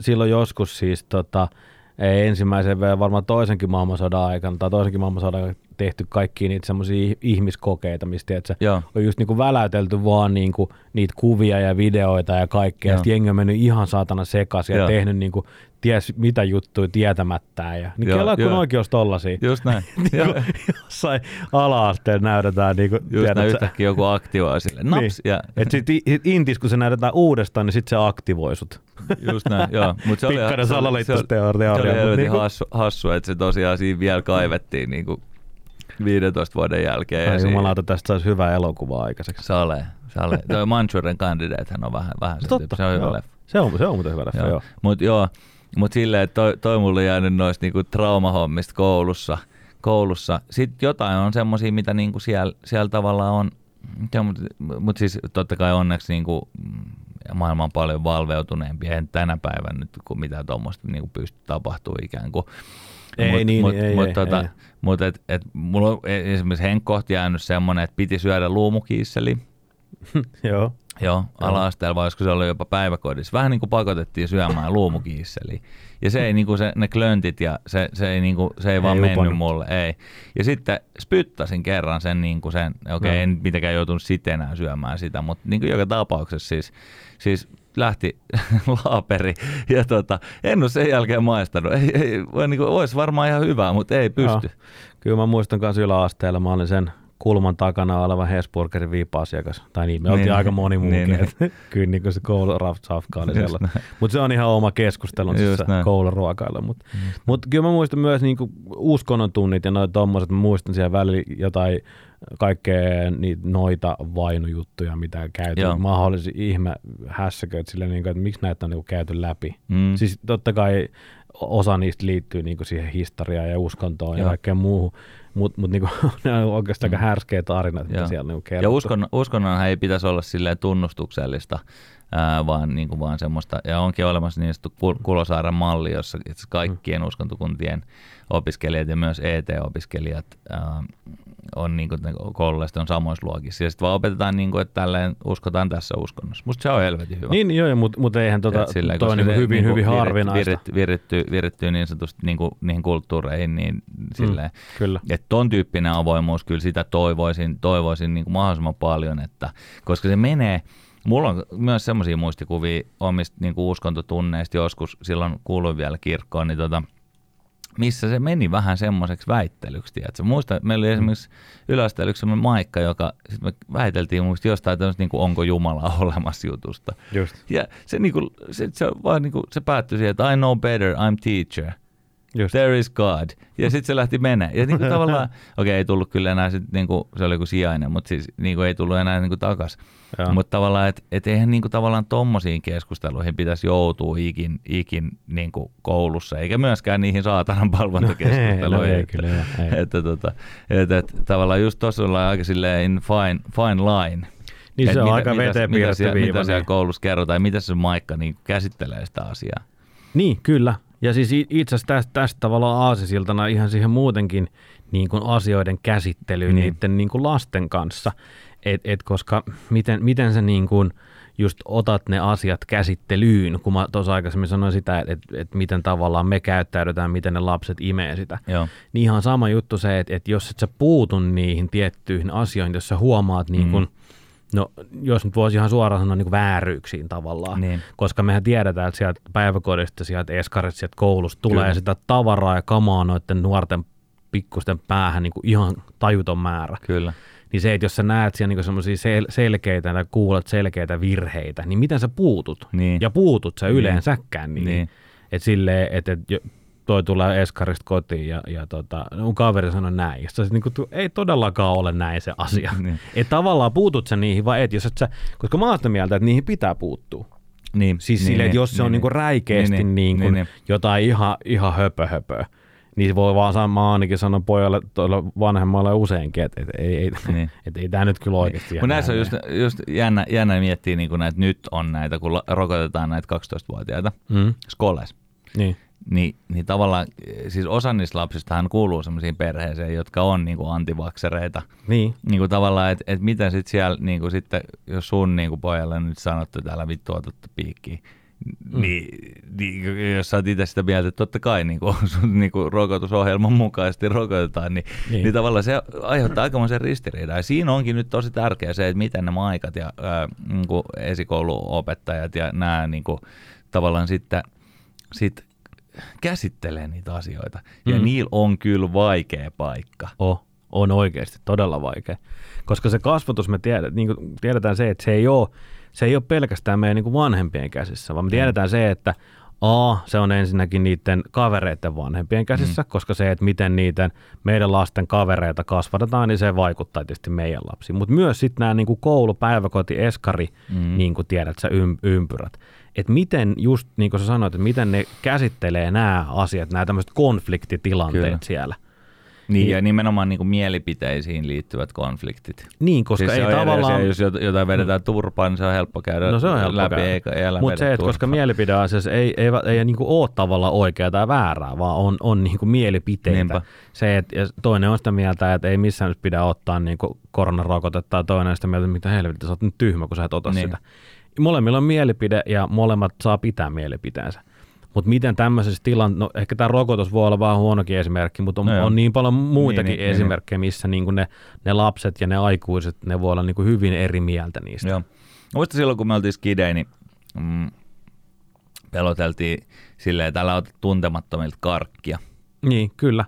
Speaker 1: silloin joskus siis tota, ei ensimmäisen vielä varmaan toisenkin maailmansodan aikana tai toisenkin maailmansodan tehty kaikki niitä semmoisia ihmiskokeita, mistä
Speaker 2: Joo.
Speaker 1: on just niinku väläytelty vaan niinku niitä kuvia ja videoita ja kaikkea. Ja jengi on mennyt ihan saatana sekaisin ja
Speaker 2: Joo.
Speaker 1: tehnyt niinku, ties mitä juttuja tietämättään. Ja, niin
Speaker 2: Joo,
Speaker 1: kun
Speaker 2: joo.
Speaker 1: olisi tollasia.
Speaker 2: Just näin. [laughs]
Speaker 1: Niinku jossain ala-asteen näytetään. Niinku,
Speaker 2: Just
Speaker 1: tiedätkö,
Speaker 2: näin yhtäkkiä joku aktivoi sille. Naps,
Speaker 1: Niin.
Speaker 2: ja
Speaker 1: Et sit, sit intis, kun se näytetään uudestaan, niin sit se aktivoi sut.
Speaker 2: Just näin, joo. Mut se oli,
Speaker 1: Pikkainen
Speaker 2: se oli-
Speaker 1: salaliittosteoria,
Speaker 2: Se oli
Speaker 1: mut
Speaker 2: helvetin
Speaker 1: niinku-
Speaker 2: hassu, hassu, että se tosiaan siinä vielä kaivettiin niinku 15 vuoden jälkeen.
Speaker 1: Ai
Speaker 2: esiin.
Speaker 1: jumalauta, tästä saisi hyvä elokuva aikaiseksi.
Speaker 2: Sale, sale. [laughs] Tuo Manchurian Candidate hän on vähän, vähän se,
Speaker 1: Totta,
Speaker 2: se on hyvä leffa.
Speaker 1: Se on, se on muuten hyvä leffa, joo. joo.
Speaker 2: Mutta joo, mut silleen, että toi, toi mulle jäänyt noista niinku traumahommista koulussa. koulussa. Sitten jotain on semmoisia, mitä niinku siellä, siellä tavallaan on, mutta mut siis totta kai onneksi niinku, maailma on paljon valveutuneempi, eihän tänä päivänä nyt kun mitään tuommoista niinku pysty tapahtuu ikään kuin.
Speaker 1: Ei niin,
Speaker 2: mut,
Speaker 1: ei,
Speaker 2: mut,
Speaker 1: ei,
Speaker 2: tota,
Speaker 1: ei.
Speaker 2: Mut et, et, mulla on esimerkiksi henkkohti jäänyt semmoinen, että piti syödä luumukiisseli. [laughs]
Speaker 1: joo.
Speaker 2: Joo, ala-asteella, vai olisiko se ollut jopa päiväkodissa. Vähän niin kuin pakotettiin syömään luumukiisseliä. Ja se ei niin kuin se, ne klöntit ja se, se ei, niin kuin, se ei,
Speaker 1: Ei
Speaker 2: vaan mennyt
Speaker 1: uponnut.
Speaker 2: mulle, ei. Ja sitten spyttäsin kerran sen, niin kuin sen okei, okay,
Speaker 1: Joo.
Speaker 2: en mitenkään joutunut sitten enää syömään sitä, mutta niin kuin joka tapauksessa siis, siis lähti [laughs] laaperi ja tota, en ole sen jälkeen maistanut. Ei, ei, voi niin kuin, olisi varmaan ihan hyvää, mutta ei pysty.
Speaker 1: Joo. Kyllä mä muistan kanssa yläasteella, mä olin sen kulman takana oleva Hesburgerin viipa-asiakas. Tai niin, me
Speaker 2: Niin,
Speaker 1: oltiin aika moni muukin.
Speaker 2: niin,
Speaker 1: Niin, [laughs] Kyllä niin kuin se koulurafsafka oli sellainen.
Speaker 2: näin.
Speaker 1: Mutta se on ihan oma keskustelun
Speaker 2: Just näin.
Speaker 1: kouluruokailu. Mutta mut kyllä mä muistan myös niinku uskonnon tunnit ja noita tommoset. Mä muistan siellä välillä jotain kaikkea niitä noita vainujuttuja, mitä käyty.
Speaker 2: Joo.
Speaker 1: Mahdollisia ihme hässäköitä sille, niinku, että miksi näitä on niinku käyty läpi.
Speaker 2: Mm.
Speaker 1: Siis totta kai osa niistä liittyy niinku siihen historiaan ja uskontoon ja
Speaker 2: Joo.
Speaker 1: kaikkeen muuhun, mutta mut niinku, [laughs] ne on oikeastaan aika härskeä tarinat, mitä
Speaker 2: Joo.
Speaker 1: siellä niinku
Speaker 2: Ja
Speaker 1: kerrottu.
Speaker 2: uskon, uskonnonhan ei pitäisi olla silleen tunnustuksellista ää, vaan, niin kuin vaan semmoista, ja onkin olemassa niin sanottu Kul- Kulosaaren malli, jossa asiassa kaikkien uskontokuntien opiskelijat ja myös ET-opiskelijat ää, on niin kuin, koululaiset on samoissa luokissa. Ja sitten vaan opetetaan, niin kuin, että tälleen uskotaan tässä uskonnossa. Musta se on helvetin hyvä.
Speaker 1: Niin, joo, mutta mut eihän tota,
Speaker 2: silleen,
Speaker 1: toi on niin hyvin,
Speaker 2: niinku
Speaker 1: hyvin
Speaker 2: virit-
Speaker 1: harvinaista.
Speaker 2: Virittyy, virittyy, virittyy niin sanotusti niin kuin, niihin kulttuureihin, niin silleen,
Speaker 1: Kyllä.
Speaker 2: että ton tyyppinen avoimuus, kyllä sitä toivoisin, toivoisin niin kuin mahdollisimman paljon, että, koska se menee, mulla on myös semmoisia muistikuvia omista niin kuin uskontotunneista joskus, silloin kuuluin vielä kirkkoon, niin tota, missä se meni vähän semmoiseksi väittelyksi, tiedätkö? Muista, meillä oli esimerkiksi yläasteella yksi semmoinen maikka, joka sit me väiteltiin muista jostain tämmöistä, niin kuin onko Jumala [laughs] olemassa jutusta.
Speaker 1: Just.
Speaker 2: Ja se, niin kuin, se, se, vaan niin kuin, se päättyi siihen, että I know better, I'm teacher.
Speaker 1: Just.
Speaker 2: There is God. Ja sitten se lähti mennä. Ja niin kuin [laughs] tavallaan, okei, okay, ei tullut kyllä enää, sit, niin kuin, se oli kuin sijainen, mutta siis niin kuin, ei tullut enää niin kuin takas. Mutta tavallaan, että et eihän niin kuin, tavallaan tommosiin keskusteluihin pitäisi joutua ikin, ikin niin kuin koulussa, eikä myöskään niihin saatanan palvontakeskusteluihin. [laughs]
Speaker 1: No ei
Speaker 2: että,
Speaker 1: kyllä, joo, ei.
Speaker 2: että, tota, että, että, tavallaan just tuossa ollaan aika silleen in fine, fine line.
Speaker 1: Niin
Speaker 2: Et
Speaker 1: se on
Speaker 2: mitä-
Speaker 1: aika
Speaker 2: mitä-
Speaker 1: veteen
Speaker 2: mitä,
Speaker 1: piirretty
Speaker 2: siellä, mitä siellä
Speaker 1: niin.
Speaker 2: koulussa kerrotaan ja miten se maikka niin käsittelee sitä asiaa.
Speaker 1: Niin, kyllä. Ja siis itse asiassa tästä, tästä tavallaan aasisiltana ihan siihen muutenkin niin kuin asioiden käsittelyyn Niin. niiden niin kuin lasten kanssa. Et, et koska miten, miten sä niin kuin just otat ne asiat käsittelyyn, kun mä tuossa aikaisemmin sanoin sitä, että et, et miten tavallaan me käyttäydytään, miten ne lapset imee sitä.
Speaker 2: Joo.
Speaker 1: Niin ihan sama juttu se, että, että jos et sä puutu niihin tiettyihin asioihin, jos sä huomaat niin kuin, no jos nyt voisi ihan suoraan sanoa niin kuin vääryyksiin tavallaan,
Speaker 2: Niin.
Speaker 1: koska mehän tiedetään, että sieltä päiväkodista, sieltä eskarista, sieltä koulusta tulee
Speaker 2: Kyllä.
Speaker 1: sitä tavaraa ja kamaa noiden nuorten pikkusten päähän niin kuin ihan tajuton määrä.
Speaker 2: Kyllä.
Speaker 1: Niin se, että jos sä näet siellä niin semmoisia sel- selkeitä tai kuulet selkeitä virheitä, niin miten sä puutut?
Speaker 2: Niin.
Speaker 1: Ja puutut sä
Speaker 2: Niin.
Speaker 1: yleensäkään niin.
Speaker 2: Niin.
Speaker 1: Että silleen, että et, toi tulee eskarista kotiin ja, ja tota, mun kaveri sanoi näin. Ja sä sit niinku, tu- ei todellakaan ole näin se asia. [laughs]
Speaker 2: Niin.
Speaker 1: että tavallaan puutut sä niihin vai et, jos et sä, koska mä oon sitä mieltä, että niihin pitää puuttua.
Speaker 2: Niin,
Speaker 1: Siis
Speaker 2: niin,
Speaker 1: että
Speaker 2: niin,
Speaker 1: jos se on
Speaker 2: niin,
Speaker 1: niinku
Speaker 2: niin.
Speaker 1: räikeästi
Speaker 2: Niin,
Speaker 1: niin,
Speaker 2: niin,
Speaker 1: niin,
Speaker 2: niin,
Speaker 1: jotain ihan, ihan höpö höpö, niin voi vaan sanoa, mä ainakin sanon pojalle vanhemmalle useinkin, että et, ei, ei,
Speaker 2: Niin. [laughs]
Speaker 1: niin. et, ei tämä nyt kyllä oikeasti
Speaker 2: Mutta näissä on just, just jännä, jännä miettiä, niin näitä nyt on näitä, kun rokotetaan näitä 12-vuotiaita
Speaker 1: Mm,
Speaker 2: skoles.
Speaker 1: niin.
Speaker 2: Niin, niin tavallaan, siis osa niistä lapsistahan kuuluu sellaisiin perheeseen, jotka on niin kuin antivaksereita.
Speaker 1: Niin.
Speaker 2: Niin kuin tavallaan, että et miten sitten siellä, niin kuin sitten, jos sun niin kuin pojalle nyt sanottu, että älä vittu otetta piikkiä,
Speaker 1: Mm.
Speaker 2: niin, niin, jos sä oot itse sitä mieltä, että totta kai niin kuin, [laughs] sun niin kuin rokotusohjelman mukaisesti rokotetaan, niin, niin.
Speaker 1: Niin.
Speaker 2: tavallaan se aiheuttaa aikamoisen ristiriidan. Ja siinä onkin nyt tosi tärkeää se, että miten ne maikat ja ää, niin kuin esikouluopettajat ja nämä niin kuin, tavallaan sitten sit käsittelee niitä asioita. Ja
Speaker 1: Mm.
Speaker 2: niillä on kyllä vaikea paikka.
Speaker 1: Oh, on oikeasti todella vaikea. Koska se kasvatus, me tiedät, niin tiedetään se, että se ei ole, se ei ole pelkästään meidän niin vanhempien käsissä, vaan me tiedetään se, että A, se on ensinnäkin niiden kavereiden vanhempien käsissä, mm. koska se, että miten niiden meidän lasten kavereita kasvatetaan, niin se vaikuttaa tietysti meidän lapsiin. Mutta myös sitten nämä niin koulu, päiväkoti, eskari, mm. niin kuin tiedät sä, ym, ympyrät. Että miten just, niin kuin sä sanoit, että miten ne käsittelee nämä asiat, nämä tämmöiset konfliktitilanteet
Speaker 2: Kyllä.
Speaker 1: siellä.
Speaker 2: Niin,
Speaker 1: Niin.
Speaker 2: ja nimenomaan niin kuin mielipiteisiin liittyvät konfliktit.
Speaker 1: Niin, koska
Speaker 2: siis
Speaker 1: ei tavallaan...
Speaker 2: asia, jos jot- jotain vedetään turpaan, niin se on helppo käydä
Speaker 1: No se on helppo
Speaker 2: läpi,
Speaker 1: käydä.
Speaker 2: eikä ei älä
Speaker 1: Mutta se, että koska mielipideasiassa ei, ei, ei, ei niinku ole tavallaan oikeaa tai väärää, vaan on, on niinku mielipiteitä.
Speaker 2: Niinpä.
Speaker 1: Se, et, ja toinen on sitä mieltä, että ei missään nyt pidä ottaa niinku koronarokotetta, ja toinen on sitä mieltä, että mitä helvettiä, sä oot nyt tyhmä, kun sä et ota
Speaker 2: Niin.
Speaker 1: sitä. Molemmilla on mielipide ja molemmat saa pitää mielipiteensä. Mutta miten tämmöisessä tilanteessa, no ehkä tämä rokotus voi olla vähän huonokin esimerkki, mutta on,
Speaker 2: No joo.
Speaker 1: on niin paljon muitakin
Speaker 2: Niin, niin, niin,
Speaker 1: esimerkkejä, missä niinku ne, ne lapset ja ne aikuiset, ne voi olla niinku hyvin eri mieltä niistä.
Speaker 2: Joo. Muista silloin, kun me oltiin skidei, niin mm, peloteltiin silleen, että älä ota tuntemattomilta karkkia.
Speaker 1: Niin, kyllä.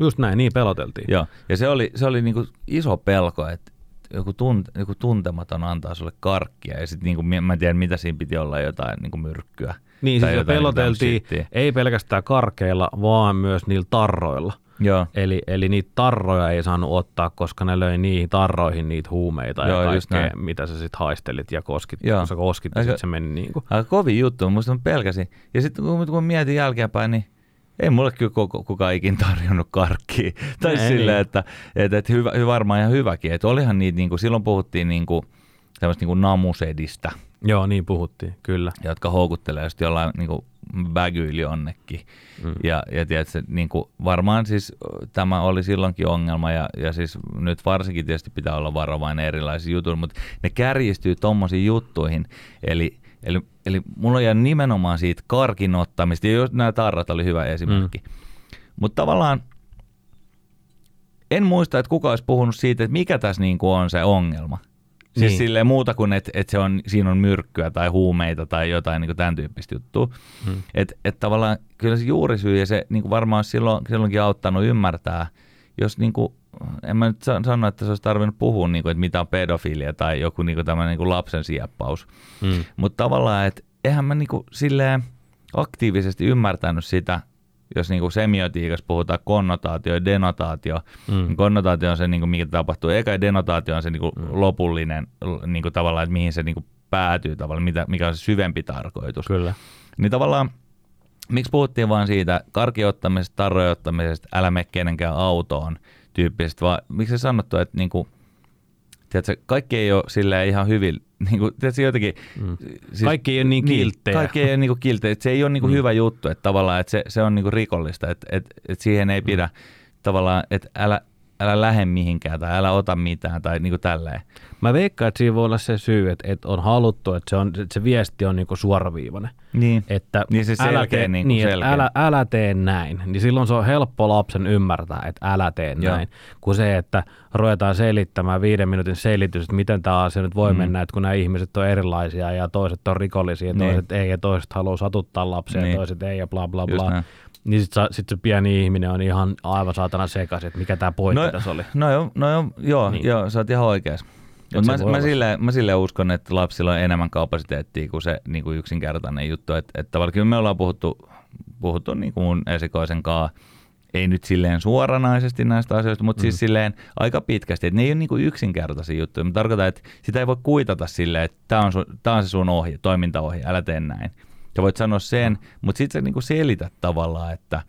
Speaker 1: Just näin, niin peloteltiin.
Speaker 2: Joo. Ja se oli, se oli niinku iso pelko, että joku, tunt, joku tuntematon antaa sulle karkkia ja sitten niinku, mä en tiedä mitä siinä piti olla jotain niinku myrkkyä.
Speaker 1: Niin, siis
Speaker 2: jotain
Speaker 1: peloteltiin
Speaker 2: niinku shittiä.
Speaker 1: ei pelkästään karkeilla, vaan myös niillä tarroilla.
Speaker 2: Joo.
Speaker 1: Eli, eli niitä tarroja ei saanut ottaa, koska ne löi niihin tarroihin niitä huumeita
Speaker 2: Joo,
Speaker 1: ja kaikkea, mitä sä sitten haistelit ja koskit.
Speaker 2: Joo.
Speaker 1: Kun sä koskit,
Speaker 2: Aika-
Speaker 1: sit se meni niin kuin.
Speaker 2: Aika kovin juttu, musta mä pelkäsin. Ja sitten kun, kun mietin jälkeenpäin, niin ei mulle kyllä koko, kukaan ikin tarjonnut karkkia. tai
Speaker 1: Ei,
Speaker 2: silleen,
Speaker 1: niin.
Speaker 2: että, että, että hyvä, hyvä, varmaan ihan hyväkin. Että olihan niitä, niin kuin, silloin puhuttiin niin kuin, tämmöistä niin kuin namusedistä.
Speaker 1: Joo, niin puhuttiin, kyllä.
Speaker 2: jotka houkuttelee just jollain niin kuin vägyillä jonnekin. Mm. Ja, ja tiedätkö, niin kuin varmaan siis tämä oli silloinkin ongelma ja, ja siis nyt varsinkin tietysti pitää olla varovainen erilaisiin jutuilla, mutta ne kärjistyy tommosiin juttuihin. Eli, eli, eli mulla jäänyt nimenomaan siitä karkin ottamista, ja jos nämä tarrat oli hyvä esimerkki. Mm. Mutta tavallaan en muista, että kuka olisi puhunut siitä, että mikä tässä niin kuin on se ongelma. Siis niin. silleen muuta kuin, että, että se on, siinä on myrkkyä tai huumeita tai jotain niin kuin tämän tyyppistä juttua. Hmm. Että et tavallaan kyllä se juurisyy ja se niin kuin varmaan silloin, silloinkin auttanut ymmärtää, jos niin kuin, en mä nyt sano, että se olisi tarvinnut puhua, niin kuin, että mitä on pedofilia tai joku niin kuin tämmöinen niin kuin lapsen sieppaus. Hmm. Mutta tavallaan, että eihän mä niin kuin silleen aktiivisesti ymmärtänyt sitä, jos niin kuin semiotiikassa puhutaan konnotaatio ja denotaatio, mm. niin konnotaatio on se, niin kuin mikä tapahtuu eka ja denotaatio on se niin kuin mm. lopullinen niin kuin tavallaan, että mihin se niin kuin päätyy tavallaan, mitä, mikä on se syvempi tarkoitus.
Speaker 1: Kyllä.
Speaker 2: Niin tavallaan, miksi puhuttiin vain siitä karkiottamisesta, tarrojottamisesta, älä mene kenenkään autoon tyyppisestä, vaan miksi se sanottu, että niin kuin, tiedätkö, kaikki ei ole silleen ihan hyvin, [laughs] niin kuin, tiedätkö, jotenkin,
Speaker 1: mm. siis, kaikki ei ole niin, niin kilttejä.
Speaker 2: Kaikki ei ole niin kilttejä, se ei ole niin kuin mm. hyvä juttu, että tavallaan, että se, se on niin kuin rikollista, että, että, että siihen ei mm. pidä tavallaan, että älä, älä lähde mihinkään tai älä ota mitään tai niin kuin tälleen.
Speaker 1: Mä veikkaan, että siinä voi olla se syy, että, että on haluttu, että se, on, että se viesti on niin kuin suoraviivainen.
Speaker 2: Niin,
Speaker 1: että
Speaker 2: niin se
Speaker 1: älä tee,
Speaker 2: niin
Speaker 1: niin,
Speaker 2: selkeä.
Speaker 1: älä, älä tee näin. Niin silloin se on helppo lapsen ymmärtää, että älä tee
Speaker 2: Joo.
Speaker 1: näin. Kuin se, että ruvetaan selittämään viiden minuutin selitys, että miten tämä asia nyt voi
Speaker 2: Mm.
Speaker 1: mennä, että kun nämä ihmiset on erilaisia ja toiset on rikollisia ja
Speaker 2: Niin.
Speaker 1: toiset ei ja toiset haluaa satuttaa lapsia ja
Speaker 2: Niin.
Speaker 1: toiset ei ja bla bla
Speaker 2: Just
Speaker 1: bla.
Speaker 2: näin.
Speaker 1: Niin sitten sit se pieni ihminen on ihan aivan saatana sekaisin, että mikä tämä pointti tässä oli.
Speaker 2: No joo, no joo, joo,
Speaker 1: Niin.
Speaker 2: joo sä oot ihan oikeas.
Speaker 1: Se
Speaker 2: mä, mä, silleen, mä silleen uskon, että lapsilla on enemmän kapasiteettia kuin se niin kuin yksinkertainen juttu. Että et tavallaan kyllä me ollaan puhuttu, puhuttu niin kuin mun esikoisen kanssa, ei nyt silleen suoranaisesti näistä asioista, mutta mm. siis silleen aika pitkästi. Että ne ei ole niin kuin yksinkertaisia juttuja. Mä tarkoitan, että sitä ei voi kuitata silleen, että tämä on, tää on se sun ohje, toimintaohje, älä tee näin. Ja voit sanoa sen, mutta sitten sä niin kuin selität tavallaan, että,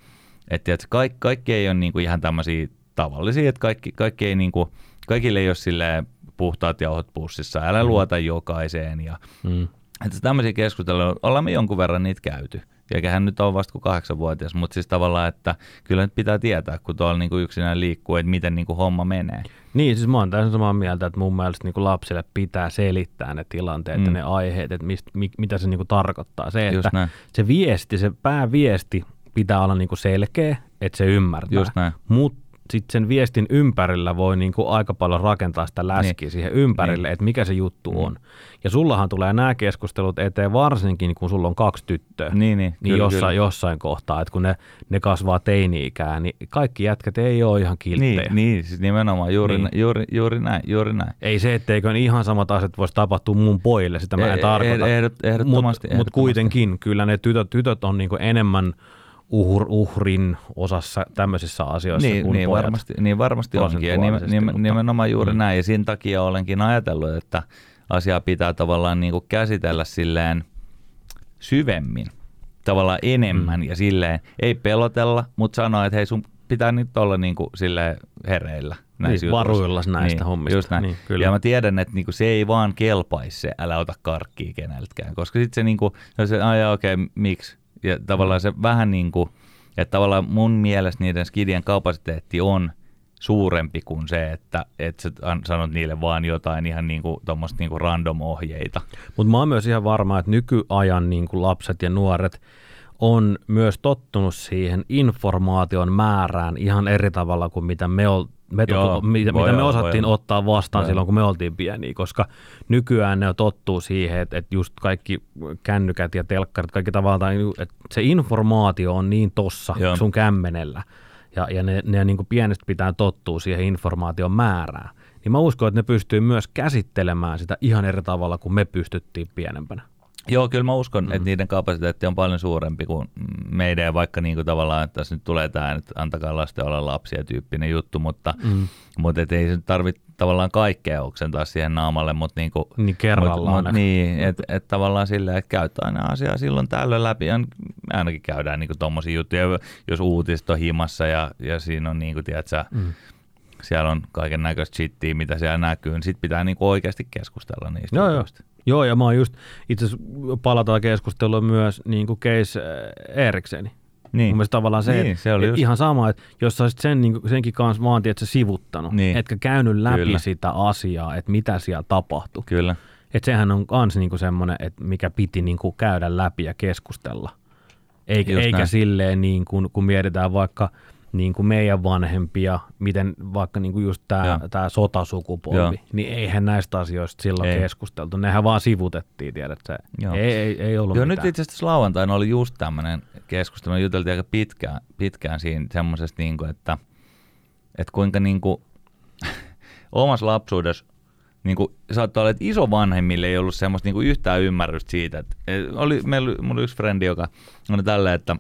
Speaker 2: että tiedätkö, kaikki, kaikki ei ole niin kuin ihan tämmöisiä tavallisia, että kaikki, kaikki ei niin kuin, kaikille ei ole silleen puhtaat jauhot pussissa, älä luota jokaiseen. Ja,
Speaker 1: Mm.
Speaker 2: että tämmöisiä keskusteluja, ollaan me jonkun verran niitä käyty. Eikä hän nyt ole vasta kuin kahdeksanvuotias, mutta siis tavallaan, että kyllä nyt pitää tietää, kun tuolla niin kuin yksinään liikkuu, että miten niin kuin homma menee.
Speaker 1: Niin, siis mä oon täysin samaa mieltä, että mun mielestä niin lapsille pitää selittää ne tilanteet mm. ja ne aiheet, että mist, mi, mitä se niin tarkoittaa. Se,
Speaker 2: Just
Speaker 1: että
Speaker 2: näin.
Speaker 1: se viesti, se pääviesti pitää olla niin selkeä, että se ymmärtää.
Speaker 2: Just näin.
Speaker 1: Mutta sitten sen viestin ympärillä voi niin aika paljon rakentaa sitä läskiä
Speaker 2: Niin.
Speaker 1: siihen ympärille,
Speaker 2: Niin.
Speaker 1: että mikä se juttu
Speaker 2: Mm.
Speaker 1: on. Ja sullahan tulee nämä keskustelut eteen varsinkin, kun sulla on kaksi tyttöä.
Speaker 2: Niin, niin,
Speaker 1: niin
Speaker 2: kyllä,
Speaker 1: jossain,
Speaker 2: kyllä.
Speaker 1: jossain kohtaa, että kun ne, ne kasvaa teini-ikään, niin kaikki jätkät ei ole ihan kilttejä.
Speaker 2: Niin, niin, siis nimenomaan juuri,
Speaker 1: Niin.
Speaker 2: niin. juuri, juuri näin, juuri näin.
Speaker 1: Ei se, etteikö ihan samat asiat voisi tapahtua mun pojille, sitä mä en
Speaker 2: Eh-
Speaker 1: tarkoita.
Speaker 2: ehdot- ehdottomasti,
Speaker 1: Mutta mut kuitenkin, kyllä ne tytöt, tytöt on niinku enemmän uhr, uhrin osassa tämmöisissä asioissa
Speaker 2: Niin,
Speaker 1: kuin
Speaker 2: niin,
Speaker 1: pojat.
Speaker 2: varmasti, niin varmasti onkin. Ja nimen,
Speaker 1: mutta-
Speaker 2: nimenomaan juuri
Speaker 1: Mm.
Speaker 2: näin. Ja siinä takia olenkin ajatellut, että asiaa pitää tavallaan niin kuin käsitellä silleen syvemmin, tavallaan enemmän mm. ja silleen, ei pelotella, mutta sanoa, että hei sun pitää nyt olla niin kuin silleen hereillä näissä
Speaker 1: Niin, varuillas näistä hommista.
Speaker 2: Just näin.
Speaker 1: Niin, kyllä.
Speaker 2: ja mä tiedän, että niinku se ei vaan kelpaisi se, älä ota karkkia keneltäkään, koska sitten se, niinku, no se okei, okay, miksi? Ja tavallaan se vähän niin kuin, että tavallaan mun mielestä niiden skidien kapasiteetti on suurempi kuin se, että, että sä an- sanot niille vaan jotain ihan niinku, tommoista niinku random ohjeita.
Speaker 1: Mutta mä oon myös ihan varma, että nykyajan niin kuin lapset ja nuoret on myös tottunut siihen informaation määrään ihan eri tavalla kuin mitä me, ol, me,
Speaker 2: Joo,
Speaker 1: mitä, mitä me
Speaker 2: olla,
Speaker 1: osattiin
Speaker 2: voi olla.
Speaker 1: ottaa vastaan
Speaker 2: Voi
Speaker 1: silloin, kun me oltiin pieniä, koska nykyään ne tottuu siihen, että, että just kaikki kännykät ja telkkarit, kaikki tavallaan, että se informaatio on niin tossa
Speaker 2: Joo.
Speaker 1: sun kämmenellä, ja, ja ne, ne niin kuin pienestä pitää tottua siihen informaation määrään. Niin mä uskon, että ne pystyy myös käsittelemään sitä ihan eri tavalla kuin me pystyttiin pienempänä.
Speaker 2: Joo, kyllä mä uskon, mm. että niiden kapasiteetti on paljon suurempi kuin meidän, vaikka niin kuin tavallaan, että tässä nyt tulee tämä, että antakaa lasten olla lapsia tyyppinen juttu, mutta, mm. mutta et ei se tarvitse tavallaan kaikkea oksentaa siihen naamalle, mutta niin kuin,
Speaker 1: Niin kerrallaan.
Speaker 2: Mut, mut, niin, että et tavallaan silleen, että käyttää aina asiaa silloin tällöin läpi. Ja me ainakin käydään niinku tommosia juttuja, jos uutiset on himassa ja, ja siinä on niinku, tiedätkö, mm. siellä on kaiken näköistä shittiä, mitä siellä näkyy, niin sit pitää niinku oikeasti keskustella niistä
Speaker 1: Joo, joo. Joo, ja mä oon just, itse asiassa palataan keskusteluun myös niin kuin Case Erikseni.
Speaker 2: Niin.
Speaker 1: Mun mielestä tavallaan se,
Speaker 2: Niin, se oli
Speaker 1: et
Speaker 2: just-
Speaker 1: ihan sama, että jos sä olisit sen, niin kuin, senkin kanssa vaan tiedät, sä sivuttanut,
Speaker 2: Niin.
Speaker 1: etkä käynyt läpi
Speaker 2: Kyllä.
Speaker 1: sitä asiaa, että mitä siellä tapahtui.
Speaker 2: Kyllä.
Speaker 1: Että sehän on kans niinku semmoinen, että mikä piti niinku käydä läpi ja keskustella. Eikä,
Speaker 2: Just
Speaker 1: eikä
Speaker 2: näin.
Speaker 1: silleen, niin kuin, kun mietitään vaikka niin kuin meidän vanhempia, miten vaikka niin kuin just tämä tää sotasukupolvi,
Speaker 2: Joo.
Speaker 1: niin eihän näistä asioista silloin
Speaker 2: Ei.
Speaker 1: keskusteltu. Nehän vaan sivutettiin, tiedätkö?
Speaker 2: Joo.
Speaker 1: Ei, ei, ei ollut
Speaker 2: Joo,
Speaker 1: mitään.
Speaker 2: nyt itse asiassa lauantaina oli just tämmöinen keskustelu. Me juteltiin aika pitkään, pitkään siinä semmoisesta, niin kuin, että, että kuinka niin kuin, [laughs] omassa lapsuudessa niin kuin, saattoi olla, että isovanhemmille ei ollut semmoista niin kuin yhtään ymmärrystä siitä. Että, et oli, meillä mulla oli yksi frendi, joka oli tällä, että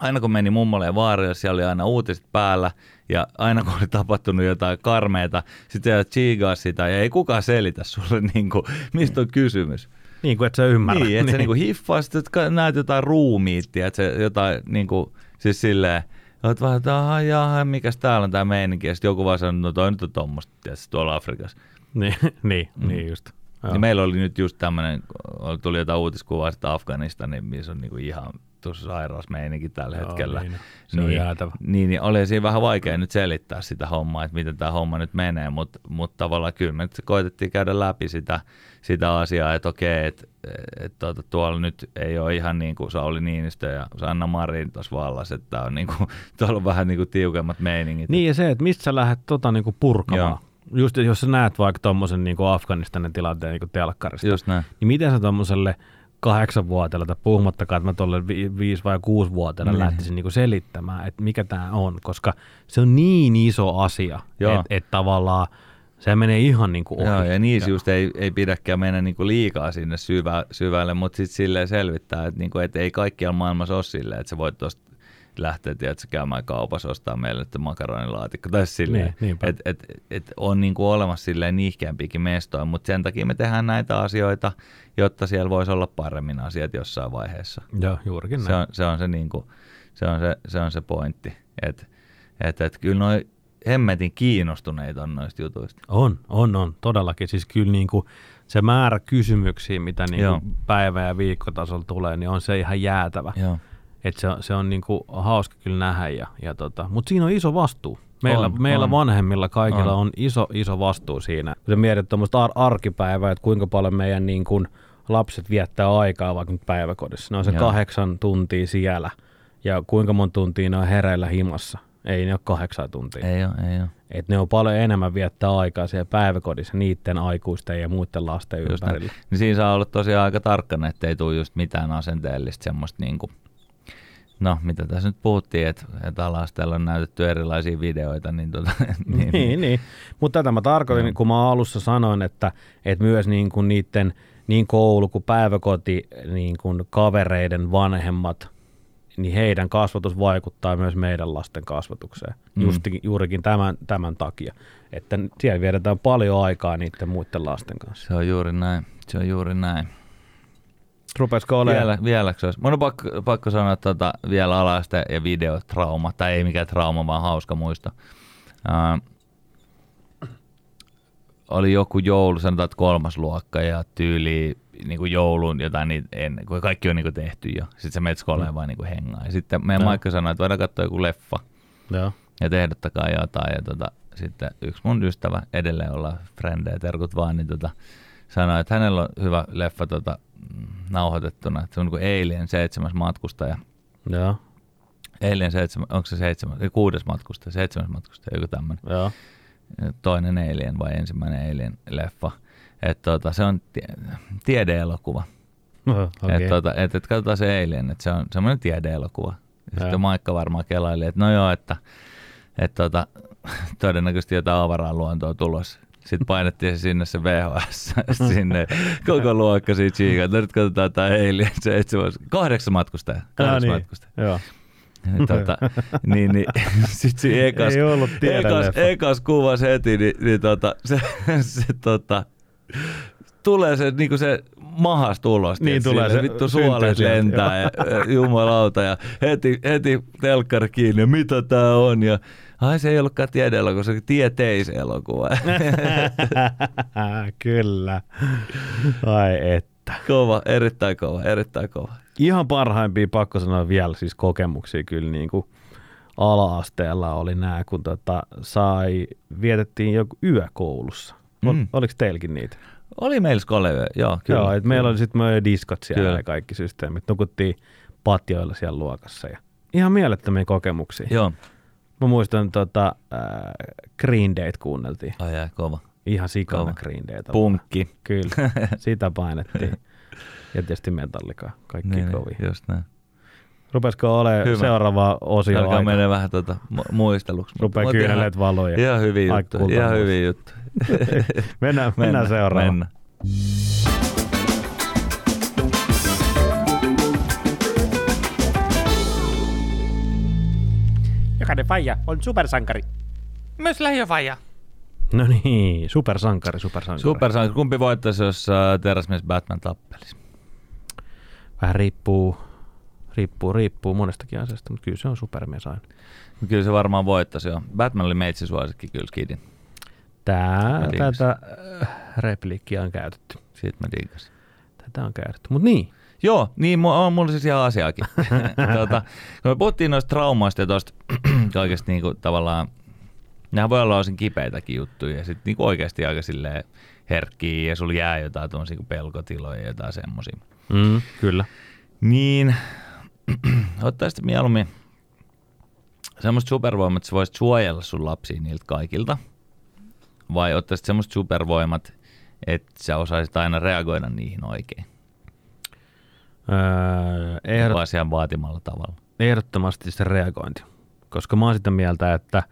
Speaker 2: aina kun meni mummolle ja vaarille, siellä oli aina uutiset päällä, ja aina kun oli tapahtunut jotain karmeita, sitten sä tsiigaa sitä, ja ei kukaan selitä sulle, [laughs] niin kuin, mistä on kysymys.
Speaker 1: Niin kuin et sä ymmärrä.
Speaker 2: Niin, että sä niinku hiffaa, sit että näet jotain ruumiittia, että se jotain niinku, siis silleen, oot vähän, että aha, jaha, mikäs täällä on tää meininki, ja sit joku vaan sanoo, no toi nyt on tommoista, tietysti, tuolla Afrikassa. [laughs]
Speaker 1: niin, niin, niin just. Joo.
Speaker 2: Ja meillä oli nyt just tämmönen, tuli jotain uutiskuvaa sitä Afganistanin, missä on niinku ihan tuossa sairaus meininki tällä
Speaker 1: Joo,
Speaker 2: hetkellä.
Speaker 1: niin, se on jäätävä.
Speaker 2: Niin, niin oli siinä vähän vaikea nyt selittää sitä hommaa, että miten tämä homma nyt menee, mutta mut tavallaan kyllä me nyt koitettiin käydä läpi sitä, sitä asiaa, että okei, että et, tuota, tuolla nyt ei ole ihan niin kuin Sauli Niinistö ja Sanna Marin tuossa vallassa, että on niin kuin, [laughs] tuolla on vähän niin kuin tiukemmat meiningit.
Speaker 1: Niin ja se, että mistä sä lähdet tota niinku purkamaan.
Speaker 2: Joo.
Speaker 1: Just jos sä näet vaikka tommosen niinku Afganistanin tilanteen niinku telkkarista, niin miten sä tommoselle kahdeksanvuotiaelle tai puhumattakaan, että mä tuolle vi- viisi vai kuusi vuotiaelle
Speaker 2: Niin.
Speaker 1: lähtisin niinku selittämään, että mikä tämä on, koska se on niin iso asia, että et tavallaan se menee ihan niinku ohi.
Speaker 2: Joo, ja niissä just ei, ei pidäkään mennä niinku liikaa sinne syvä, syvälle, mutta sitten silleen selvittää, että niinku, et ei kaikkialla maailmassa ole silleen, että sä voit tuosta lähteä tiedätkö, käymään kaupassa ostaa meille että makaronilaatikko tai silleen,
Speaker 1: Niin, niinpä.
Speaker 2: että et, et on niinku olemassa silleen niihkeämpiäkin mestoja, mutta sen takia me tehdään näitä asioita, jotta siellä voisi olla paremmin asiat jossain vaiheessa.
Speaker 1: Joo, juurikin
Speaker 2: Se
Speaker 1: näin.
Speaker 2: on se, on se, niinku, se, on se, se, on se pointti, että et, et kyllä noi hemmetin kiinnostuneita on noista jutuista.
Speaker 1: On, on, on, todellakin. Siis kyllä niinku se määrä kysymyksiä, mitä niinku päivä- ja viikkotasolla tulee, niin on se ihan jäätävä.
Speaker 2: Joo.
Speaker 1: Et se, on- se on niinku hauska kyllä nähdä. Ja, ja tota, Mutta siinä on iso vastuu. Meillä,
Speaker 2: On,
Speaker 1: meillä
Speaker 2: on.
Speaker 1: vanhemmilla kaikilla
Speaker 2: On.
Speaker 1: on. iso, iso vastuu siinä. Kun sä mietit tuommoista ar- arkipäivää, että kuinka paljon meidän niin kuin lapset viettää aikaa vaikka nyt päiväkodissa. Ne on se
Speaker 2: Joo.
Speaker 1: kahdeksan tuntia siellä. Ja kuinka monta tuntia ne on hereillä himassa. Ei ne ole kahdeksan tuntia.
Speaker 2: Ei ole, ei ole.
Speaker 1: Et ne on paljon enemmän viettää aikaa siellä päiväkodissa niiden aikuisten ja muiden lasten
Speaker 2: Just
Speaker 1: ympärillä.
Speaker 2: Niin siinä saa olla tosiaan aika tarkkana, ettei tule just mitään asenteellista semmoista niinku, no mitä tässä nyt puhuttiin, että, että alastella on näytetty erilaisia videoita, niin, tota, [laughs]
Speaker 1: Niin, niin. niin. Mutta tätä mä tarkoitin,
Speaker 2: Joo.
Speaker 1: kun mä alussa sanoin, että, että myös niin kuin niiden niin koulu kuin päiväkoti niin kuin kavereiden vanhemmat, niin heidän kasvatus vaikuttaa myös meidän lasten kasvatukseen.
Speaker 2: Mm.
Speaker 1: Mm. Justi, juurikin tämän, tämän takia. Että siellä vietetään paljon aikaa niiden muiden lasten kanssa.
Speaker 2: Se on juuri näin, se on juuri näin.
Speaker 1: Rupesko olemaan?
Speaker 2: Vielä, vieläkö olisi? Mun on pakko, pakko sanoa tota, vielä alaste ja videotrauma, tai ei mikään trauma, vaan hauska muisto. Uh, oli joku joulu, sanotaan, että kolmas luokka ja tyyli niin kuin joulun jotain niitä ennen, kun kaikki on niin kuin tehty jo. Sitten se menet skoleen vaan niin kuin hengaa. Ja sitten meidän
Speaker 1: Joo.
Speaker 2: Maikka sanoi, että voidaan katsoa joku leffa
Speaker 1: Joo.
Speaker 2: ja tehdottakaa jotain. Ja tota, sitten yksi mun ystävä, edelleen olla frendejä, terkut vaan, niin tota, sanoi, että hänellä on hyvä leffa tota, mm, nauhoitettuna. Että se on niin kuin Alien seitsemäs matkustaja.
Speaker 1: Joo.
Speaker 2: Alien seitsemän, onko se seitsemän, ei, kuudes matkustaja, seitsemäs matkustaja, joku tämmöinen.
Speaker 1: Joo.
Speaker 2: Toinen Alien vai ensimmäinen Alien leffa. Et tota, se on tie- tiedeelokuva.
Speaker 1: Okay.
Speaker 2: Et, tota, et, et katsotaan se Alien, että se on semmoinen tiedeelokuva. Ja sitten Maikka varmaan kelaili, että no joo, että et, tota, [laughs] todennäköisesti jotain avaraa luontoa tulossa. Sitten painettiin se sinne se VHS, [laughs] sinne koko luokka siitä chiikaa. No nyt katsotaan tämä Alien seitsemän, kahdeksan matkustajaa. Kahdeksan
Speaker 1: niin.
Speaker 2: matkustajaa.
Speaker 1: Joo.
Speaker 2: Niin, tota, niin, niin [laughs] sitten siinä ekas,
Speaker 1: Ei ollut
Speaker 2: ekas, ekas kuvas heti, niin, niin tota, se, se tota, tulee se, niinku se mahasta ulos.
Speaker 1: Niin tulee
Speaker 2: silleen,
Speaker 1: se-
Speaker 2: Vittu suolet lentää ja ja jumalauta ja heti, heti telkkari kiinni ja mitä tää on ja ai se ei ollutkaan tiedeelokuva, se oli tieteiselokuva. [laughs]
Speaker 1: Kyllä. Ai että.
Speaker 2: kova, erittäin kova, erittäin kova.
Speaker 1: Ihan parhaimpia pakko sanoa vielä siis kokemuksia kyllä niin kuin ala-asteella oli nämä, kun tota, sai, vietettiin joku yö koulussa. Mm.
Speaker 2: Mm.
Speaker 1: Oliko teilläkin niitä?
Speaker 2: Oli meillä skolevö, joo, kyllä.
Speaker 1: Joo, et meillä oli sitten myös diskot siellä
Speaker 2: Kyllä.
Speaker 1: ja kaikki systeemit. Nukuttiin patioilla siellä luokassa ja ihan mielettömiä kokemuksia.
Speaker 2: Joo,
Speaker 1: Mä muistan, tota, äh, Green Dayt kuunneltiin.
Speaker 2: ai ai, kova.
Speaker 1: Ihan sikana
Speaker 2: Kova.
Speaker 1: Green Dayta.
Speaker 2: Punkki.
Speaker 1: Kyllä, [laughs] sitä painettiin. Ja tietysti Metallica, kaikki
Speaker 2: Niin,
Speaker 1: niin, kovia.
Speaker 2: just näin.
Speaker 1: Rupesko olemaan
Speaker 2: Hyvä.
Speaker 1: seuraava osio
Speaker 2: Alkaa
Speaker 1: aika?
Speaker 2: menee vähän mu- muisteluksi.
Speaker 1: Rupeaa kyyneleet valoja.
Speaker 2: Ihan, hyviä
Speaker 1: Aika
Speaker 2: juttuja. Ihan
Speaker 1: kultamuista.
Speaker 2: hyviä juttuja.
Speaker 1: mennään, mennään seuraavaan.
Speaker 2: Mennään.
Speaker 5: Jokainen faija on supersankari. Myös lähiöfaija.
Speaker 1: No niin, supersankari, supersankari.
Speaker 2: Supersankari. Kumpi voittaisi, jos äh, teräsmies Batman tappelisi?
Speaker 1: Vähän riippuu, riippuu, riippuu monestakin asiasta, mutta kyllä se on supermies aina.
Speaker 2: Kyllä se varmaan voittaisi jo. Batman oli meitsi suosikki kyllä skidin.
Speaker 1: Tää, tätä äh, repliikkiä on käytetty.
Speaker 2: Siitä mä digasin.
Speaker 1: Tätä on käytetty. Mutta niin,
Speaker 2: Joo, niin on mulla siis ihan asiaakin. [laughs] tota, kun me puhuttiin noista traumoista ja tuosta kaikesta [clears throat] niinku tavallaan, nämä voi olla osin kipeitäkin juttuja ja sitten niinku oikeasti aika silleen herkkiä ja sulla jää jotain tuollaisia kuin pelkotiloja ja jotain semmoisia.
Speaker 1: mm, kyllä.
Speaker 2: Niin, [clears throat] ottaisit mieluummin semmoista supervoimat, että sä voisit suojella sun lapsia niiltä kaikilta? Vai ottaisit semmoista supervoimat, että sä osaisit aina reagoida niihin oikein?
Speaker 1: Öö, ehdot,
Speaker 2: asian vaatimalla tavalla?
Speaker 1: ehdottomasti se reagointi. Koska mä oon sitä mieltä, että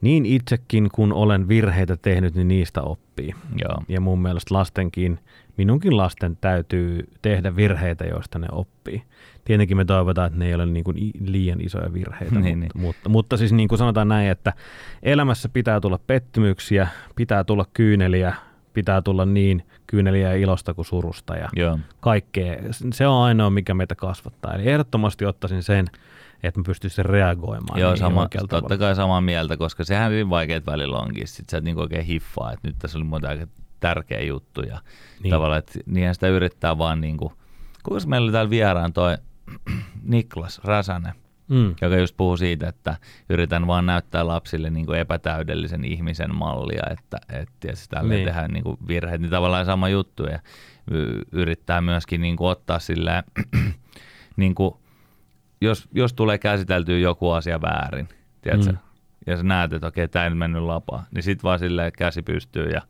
Speaker 1: niin itsekin kun olen virheitä tehnyt, niin niistä oppii.
Speaker 2: Joo.
Speaker 1: Ja mun mielestä lastenkin, minunkin lasten täytyy tehdä virheitä, joista ne oppii. Tietenkin me toivotaan, että ne ei ole niin kuin liian isoja virheitä,
Speaker 2: Niin,
Speaker 1: mutta,
Speaker 2: niin.
Speaker 1: Mutta, mutta siis niin kuin sanotaan näin, että elämässä pitää tulla pettymyksiä, pitää tulla kyyneliä, pitää tulla niin kyyneliä ja ilosta kuin surusta ja
Speaker 2: Joo.
Speaker 1: kaikkea. Se on ainoa, mikä meitä kasvattaa. Eli ehdottomasti ottaisin sen, että mä pystyisin reagoimaan
Speaker 2: Joo,
Speaker 1: niihin
Speaker 2: sama, totta
Speaker 1: tavalla.
Speaker 2: kai samaa mieltä, koska sehän hyvin vaikeat välillä onkin. Sitten sä et niinku oikein hiffaa, että nyt tässä oli muuten aika tärkeä juttu. Ja
Speaker 1: Niin.
Speaker 2: niin. tavallaan, että niinhän sitä yrittää vaan niinku, kuinka meillä oli täällä vieraan toi [clears throat] Niklas Räsänen,
Speaker 1: Mm.
Speaker 2: joka just puhuu siitä, että yritän vaan näyttää lapsille niin kuin epätäydellisen ihmisen mallia, että, että tietysti tällä
Speaker 1: Niin.
Speaker 2: tehdään niin kuin virheet, niin tavallaan sama juttu ja yrittää myöskin niin kuin ottaa silleen, [clears throat] niin kuin, jos, jos tulee käsiteltyä joku asia väärin, tiedätkö,
Speaker 1: Mm.
Speaker 2: ja sä näet, että okei, tämä ei nyt mennyt lapaa, niin sit vaan silleen käsi pystyy ja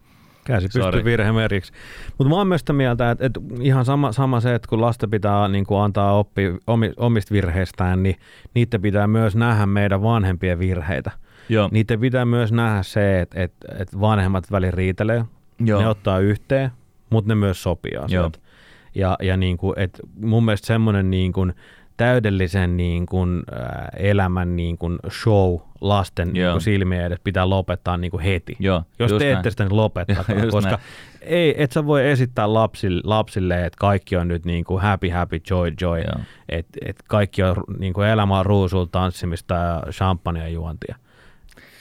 Speaker 1: Käsi pystyy virhemerkiksi. Mutta mä oon myös sitä mieltä, että, että ihan sama, sama se, että kun lasten pitää niin kuin antaa oppi omi, omista virheistään, niin niitä pitää myös nähdä meidän vanhempien virheitä.
Speaker 2: joo,
Speaker 1: Niitä pitää myös nähdä se, että, että, että vanhemmat välin riitelee,
Speaker 2: joo.
Speaker 1: ne ottaa yhteen, mutta ne myös sopii asioita. Ja, ja niin kuin, että mun mielestä semmoinen niin kuin täydellisen niin kuin, äh, elämän niin kuin show lasten niin
Speaker 2: Joo.
Speaker 1: kuin silmien edessä pitää lopettaa niin kuin heti.
Speaker 2: Joo,
Speaker 1: Jos
Speaker 2: just
Speaker 1: te ette
Speaker 2: näin.
Speaker 1: sitä, niin lopettakaa, [laughs]
Speaker 2: Just
Speaker 1: koska
Speaker 2: näin.
Speaker 1: ei, et sä voi esittää lapsille, lapsille että kaikki on nyt niin kuin happy, happy, joy, joy,
Speaker 2: Joo.
Speaker 1: että et kaikki on niin kuin elämä on ruusulla tanssimista ja champagnea juontia.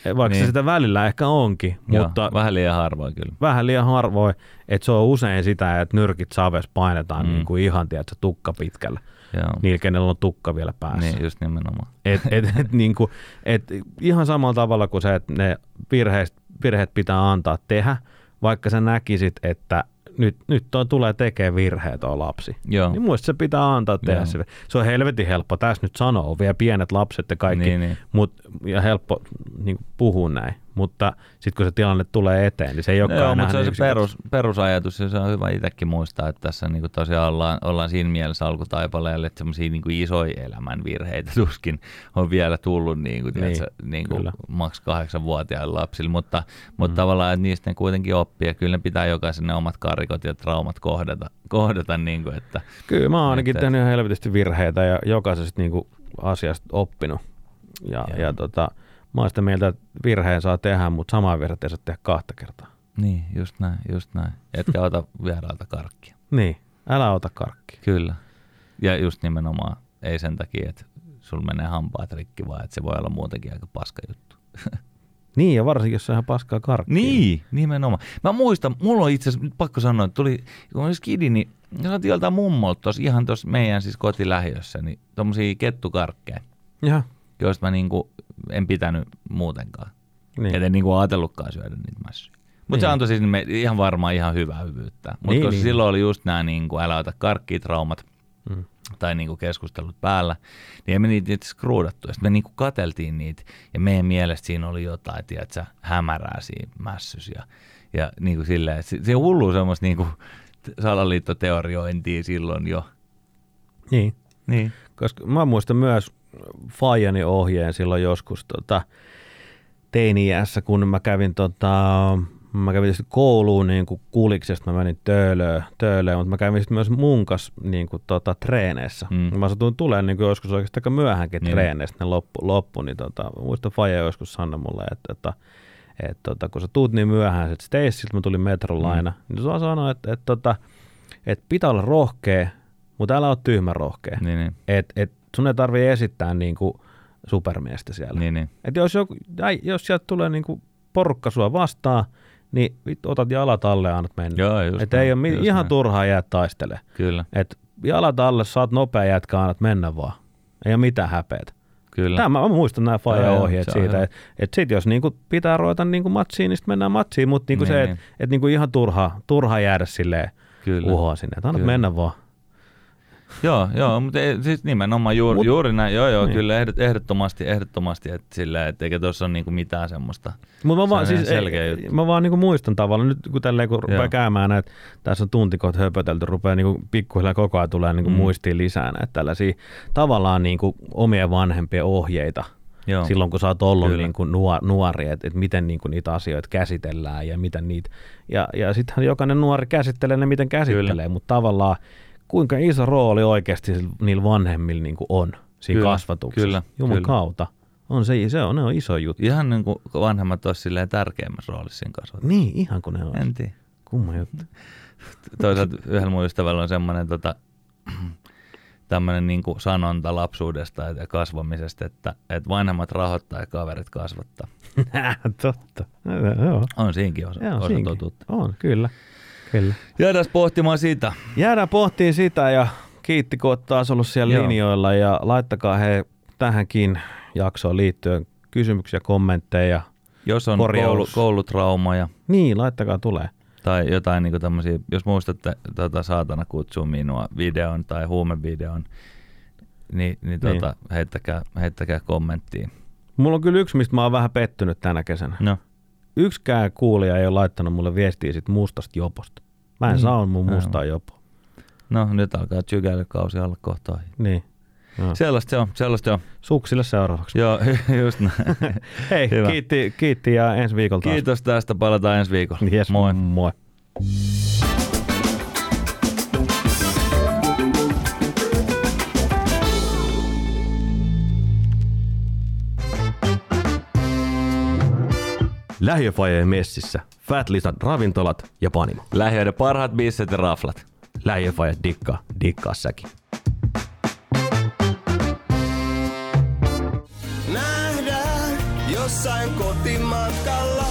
Speaker 1: Vaikka niin. se sitä välillä ehkä onkin,
Speaker 2: Joo,
Speaker 1: mutta
Speaker 2: vähän liian harvoin kyllä.
Speaker 1: vähän liian harvoin, että se on usein sitä, että nyrkit saves painetaan. Mm. niin kuin ihan, tiedätkö, tukka pitkällä.
Speaker 2: Joo.
Speaker 1: Niillä, kenellä on tukka vielä päässä.
Speaker 2: Niin, just nimenomaan.
Speaker 1: Et, et, et, [laughs] niin kuin, et ihan samalla tavalla kuin se, että ne virheet, virheet pitää antaa tehdä, vaikka sä näkisit, että nyt, nyt toi tulee tekemään virheet tuo lapsi.
Speaker 2: Joo.
Speaker 1: Niin muista se pitää antaa tehdä
Speaker 2: Joo.
Speaker 1: sille. Se on helvetin helppo tässä nyt sanoa, on vielä pienet lapset ja kaikki,
Speaker 2: Niin, niin.
Speaker 1: Mut, ja helppo niin puhua näin. Mutta sitten kun se tilanne tulee eteen, niin se ei olekaan
Speaker 2: Joo,
Speaker 1: enää
Speaker 2: mutta se on
Speaker 1: niin
Speaker 2: se perus, perusajatus ja se on hyvä itsekin muistaa, että tässä niin tosiaan ollaan, ollaan siinä mielessä alkutaipaleelle, että semmoisia niin isoja elämän virheitä tuskin on vielä tullut niin kuin,
Speaker 1: Niin,
Speaker 2: niin, tiedätkö, niin kuin maks kahdeksanvuotiaille lapsille, mutta, mutta mm. tavallaan, että niistä ne kuitenkin oppii ja kyllä ne pitää jokaisen ne omat karikot ja traumat kohdata, kohdata niin kuin, että
Speaker 1: Kyllä mä oon ainakin
Speaker 2: Että-
Speaker 1: tehnyt ihan helvetisti virheitä ja jokaisesta niin kuin asiasta oppinut. Ja,
Speaker 2: Joo.
Speaker 1: ja tota, mä oon sitä mieltä, että virheen saa tehdä, mutta samaa virhettä ei saa tehdä kahta kertaa.
Speaker 2: niin, just näin, just näin. Etkä ota [laughs] vieraalta karkkia.
Speaker 1: Niin, Älä ota karkkia.
Speaker 2: Kyllä. Ja just nimenomaan ei sen takia, että sulla menee hampaat rikki, vaan että se voi olla muutenkin aika paska juttu. [laughs]
Speaker 1: Niin, ja varsinkin jos se on ihan paskaa karkkia.
Speaker 2: Niin, nimenomaan. Mä muistan, mulla on itse asiassa, pakko sanoa, että tuli, kun olin skidi, niin saatiin joltain mummolta tuossa ihan tuossa meidän siis kotilähiössä, niin tommosia kettukarkkeja,
Speaker 1: Jaha,
Speaker 2: joista mä niinku en pitänyt muutenkaan.
Speaker 1: niin.
Speaker 2: Niin. Et en niinku ajatellutkaan syödä niitä mässyjä. Mutta
Speaker 1: Niin.
Speaker 2: se antoi siis me ihan varmaan ihan hyvää hyvyyttä. Mutta
Speaker 1: Niin,
Speaker 2: koska
Speaker 1: niin.
Speaker 2: silloin oli just nämä niinku, älä ota karkkia traumat
Speaker 1: Mm.
Speaker 2: tai niinku keskustelut päällä, niin ei me niitä itse skruudattu. Sitten me niinku kateltiin niitä ja meidän mielestä siinä oli jotain, tiedätkö, hämärää siinä mässys. Ja, ja niinku silleen, että se, se hullu semmoista niinku salaliittoteoriointia silloin jo.
Speaker 1: niin.
Speaker 2: Niin.
Speaker 1: Koska mä muistan myös Fajani ohjeen silloin joskus tota, teini-iässä, kun mä kävin, tota, mä kävin tietysti kouluun niin kuin kuliksesta, mä menin töölöön, töölöön mutta mä kävin sitten myös munkas niin kuin, tota, treeneissä.
Speaker 2: Mm.
Speaker 1: Mä satuin tulemaan niin kuin joskus oikeastaan aika myöhänkin
Speaker 2: Niin.
Speaker 1: treeneistä, ne loppu, loppu niin tota, muistan Faja joskus sanoi mulle, että, että että tota, kun sä tuut niin myöhään, että Stacyilta mä tulin metrolla aina, mm. niin se sanoi, että, että, että, että pitää olla rohkea, mutta älä ole tyhmä rohkea.
Speaker 2: Niin, niin.
Speaker 1: Et, et sun ei tarvii esittää niinku supermiestä siellä.
Speaker 2: niin, niin.
Speaker 1: Et jos, joku, ai, jos sieltä tulee niinku porukka sua vastaan, niin otat jalat alle ja annat mennä.
Speaker 2: Joo, just
Speaker 1: et
Speaker 2: näin,
Speaker 1: ei ole
Speaker 2: just
Speaker 1: ihan
Speaker 2: näin.
Speaker 1: turhaa jää taistele.
Speaker 2: Kyllä,
Speaker 1: Et jalat alle, saat nopea jätkä, annat mennä vaan. Ei ole mitään häpeät.
Speaker 2: kyllä.
Speaker 1: Tämä, mä muistan nämä
Speaker 2: Joo, joo,
Speaker 1: ohjeet
Speaker 2: on
Speaker 1: siitä, että et sit jos niinku pitää ruveta niinku matsiin, niin sitten mennään matsiin, mutta niinku
Speaker 2: Niin,
Speaker 1: se, että
Speaker 2: niin.
Speaker 1: et niinku ihan turha, turha jäädä silleen
Speaker 2: Kyllä.
Speaker 1: uhoa sinne, että annat
Speaker 2: Kyllä.
Speaker 1: mennä vaan.
Speaker 2: Joo, joo, mutta ei, siis nimenomaan juuri,
Speaker 1: Mut-
Speaker 2: juuri näin, joo joo,
Speaker 1: Niin.
Speaker 2: niin. kyllä ehdot, ehdottomasti, ehdottomasti, että sillä, että eikä tuossa ole niinku mitään semmoista.
Speaker 1: Mutta mä, vaan,
Speaker 2: Se
Speaker 1: siis,
Speaker 2: selkeä
Speaker 1: ei,
Speaker 2: juttu.
Speaker 1: mä vaan niinku muistan tavallaan, nyt kun tälleen kun rupeaa käymään näitä, tässä on tuntikot höpötelty, rupeaa niinku pikkuhiljaa koko ajan tulee niinku
Speaker 2: Mm.
Speaker 1: muistiin lisää näitä tällaisia tavallaan niinku omien vanhempien ohjeita.
Speaker 2: Joo.
Speaker 1: Silloin kun sä oot ollut
Speaker 2: Kyllä.
Speaker 1: niinku nuor, nuori, että et miten niinku niitä asioita käsitellään ja miten niitä, ja, ja sittenhän jokainen nuori käsittelee ne miten käsittelee, mutta tavallaan kuinka iso rooli oikeasti niillä vanhemmilla niinku on siinä
Speaker 2: Kyllä,
Speaker 1: kasvatuksessa.
Speaker 2: kyllä,
Speaker 1: Juman
Speaker 2: kyllä.
Speaker 1: kautta. On se, se on, ne on iso juttu.
Speaker 2: Ihan niin kuin vanhemmat olisi tärkeimmässä roolissa siinä kasvatuksessa.
Speaker 1: Niin, ihan kun ne on.
Speaker 2: En tiedä.
Speaker 1: Kumma juttu. [laughs]
Speaker 2: Toisaalta yhdellä mun ystävällä on semmoinen tota, [clears throat] tämmöinen niin kuin sanonta lapsuudesta ja kasvamisesta, että, että vanhemmat rahoittaa ja kaverit kasvattaa. [laughs]
Speaker 1: Totta. Joo,
Speaker 2: On siinkin osa,
Speaker 1: Joo
Speaker 2: osa
Speaker 1: siinkin.
Speaker 2: totuutta.
Speaker 1: On, kyllä. Kyllä.
Speaker 2: Jäädään pohtimaan sitä.
Speaker 1: Jäädään pohtiin sitä ja kiitti, kun oot taas ollut siellä
Speaker 2: Joo.
Speaker 1: linjoilla ja laittakaa he tähänkin jaksoon liittyen kysymyksiä, kommentteja.
Speaker 2: Jos on
Speaker 1: Korjaus.
Speaker 2: koulu, koulutraumaja
Speaker 1: Niin, laittakaa tulee.
Speaker 2: tai jotain niin tämmöisiä, jos muistatte tota, saatana kutsuu minua videon tai huumevideon, niin, niin,
Speaker 1: Niin.
Speaker 2: tota, heittäkää, heittäkää kommenttiin.
Speaker 1: Mulla on kyllä yksi, mistä mä oon vähän pettynyt tänä kesänä.
Speaker 2: No,
Speaker 1: Yksikään kuulija ei ole laittanut mulle viestiä sit mustasta joposta. Mä en
Speaker 2: Niin.
Speaker 1: saa mun mustaa jopoa.
Speaker 2: no nyt alkaa tsykäilykausi olla kohta.
Speaker 1: Niin. Joo.
Speaker 2: Sellaista se on, sellaista se on.
Speaker 1: Suksille seuraavaksi.
Speaker 2: Joo, [laughs] just näin. [laughs]
Speaker 1: Hei,
Speaker 2: Hyvä.
Speaker 1: kiitti, kiitti ja ensi viikolla taas.
Speaker 2: Kiitos tästä, palataan ensi viikolla.
Speaker 1: Yes,
Speaker 2: Moi.
Speaker 1: moi. Lähiöfajeen messissä. Fat Lisan ravintolat ja panimo.
Speaker 2: Lähiöiden parhaat bisset ja raflat.
Speaker 1: Lähiöfaje dikkaa, dikkaa säkin.
Speaker 3: Nähdään jossain kotimatkalla.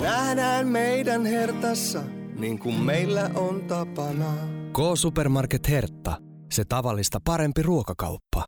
Speaker 3: Nähdään meidän hertassa, niin kuin meillä on tapana.
Speaker 4: K-Supermarket Hertta. Se tavallista parempi ruokakauppa.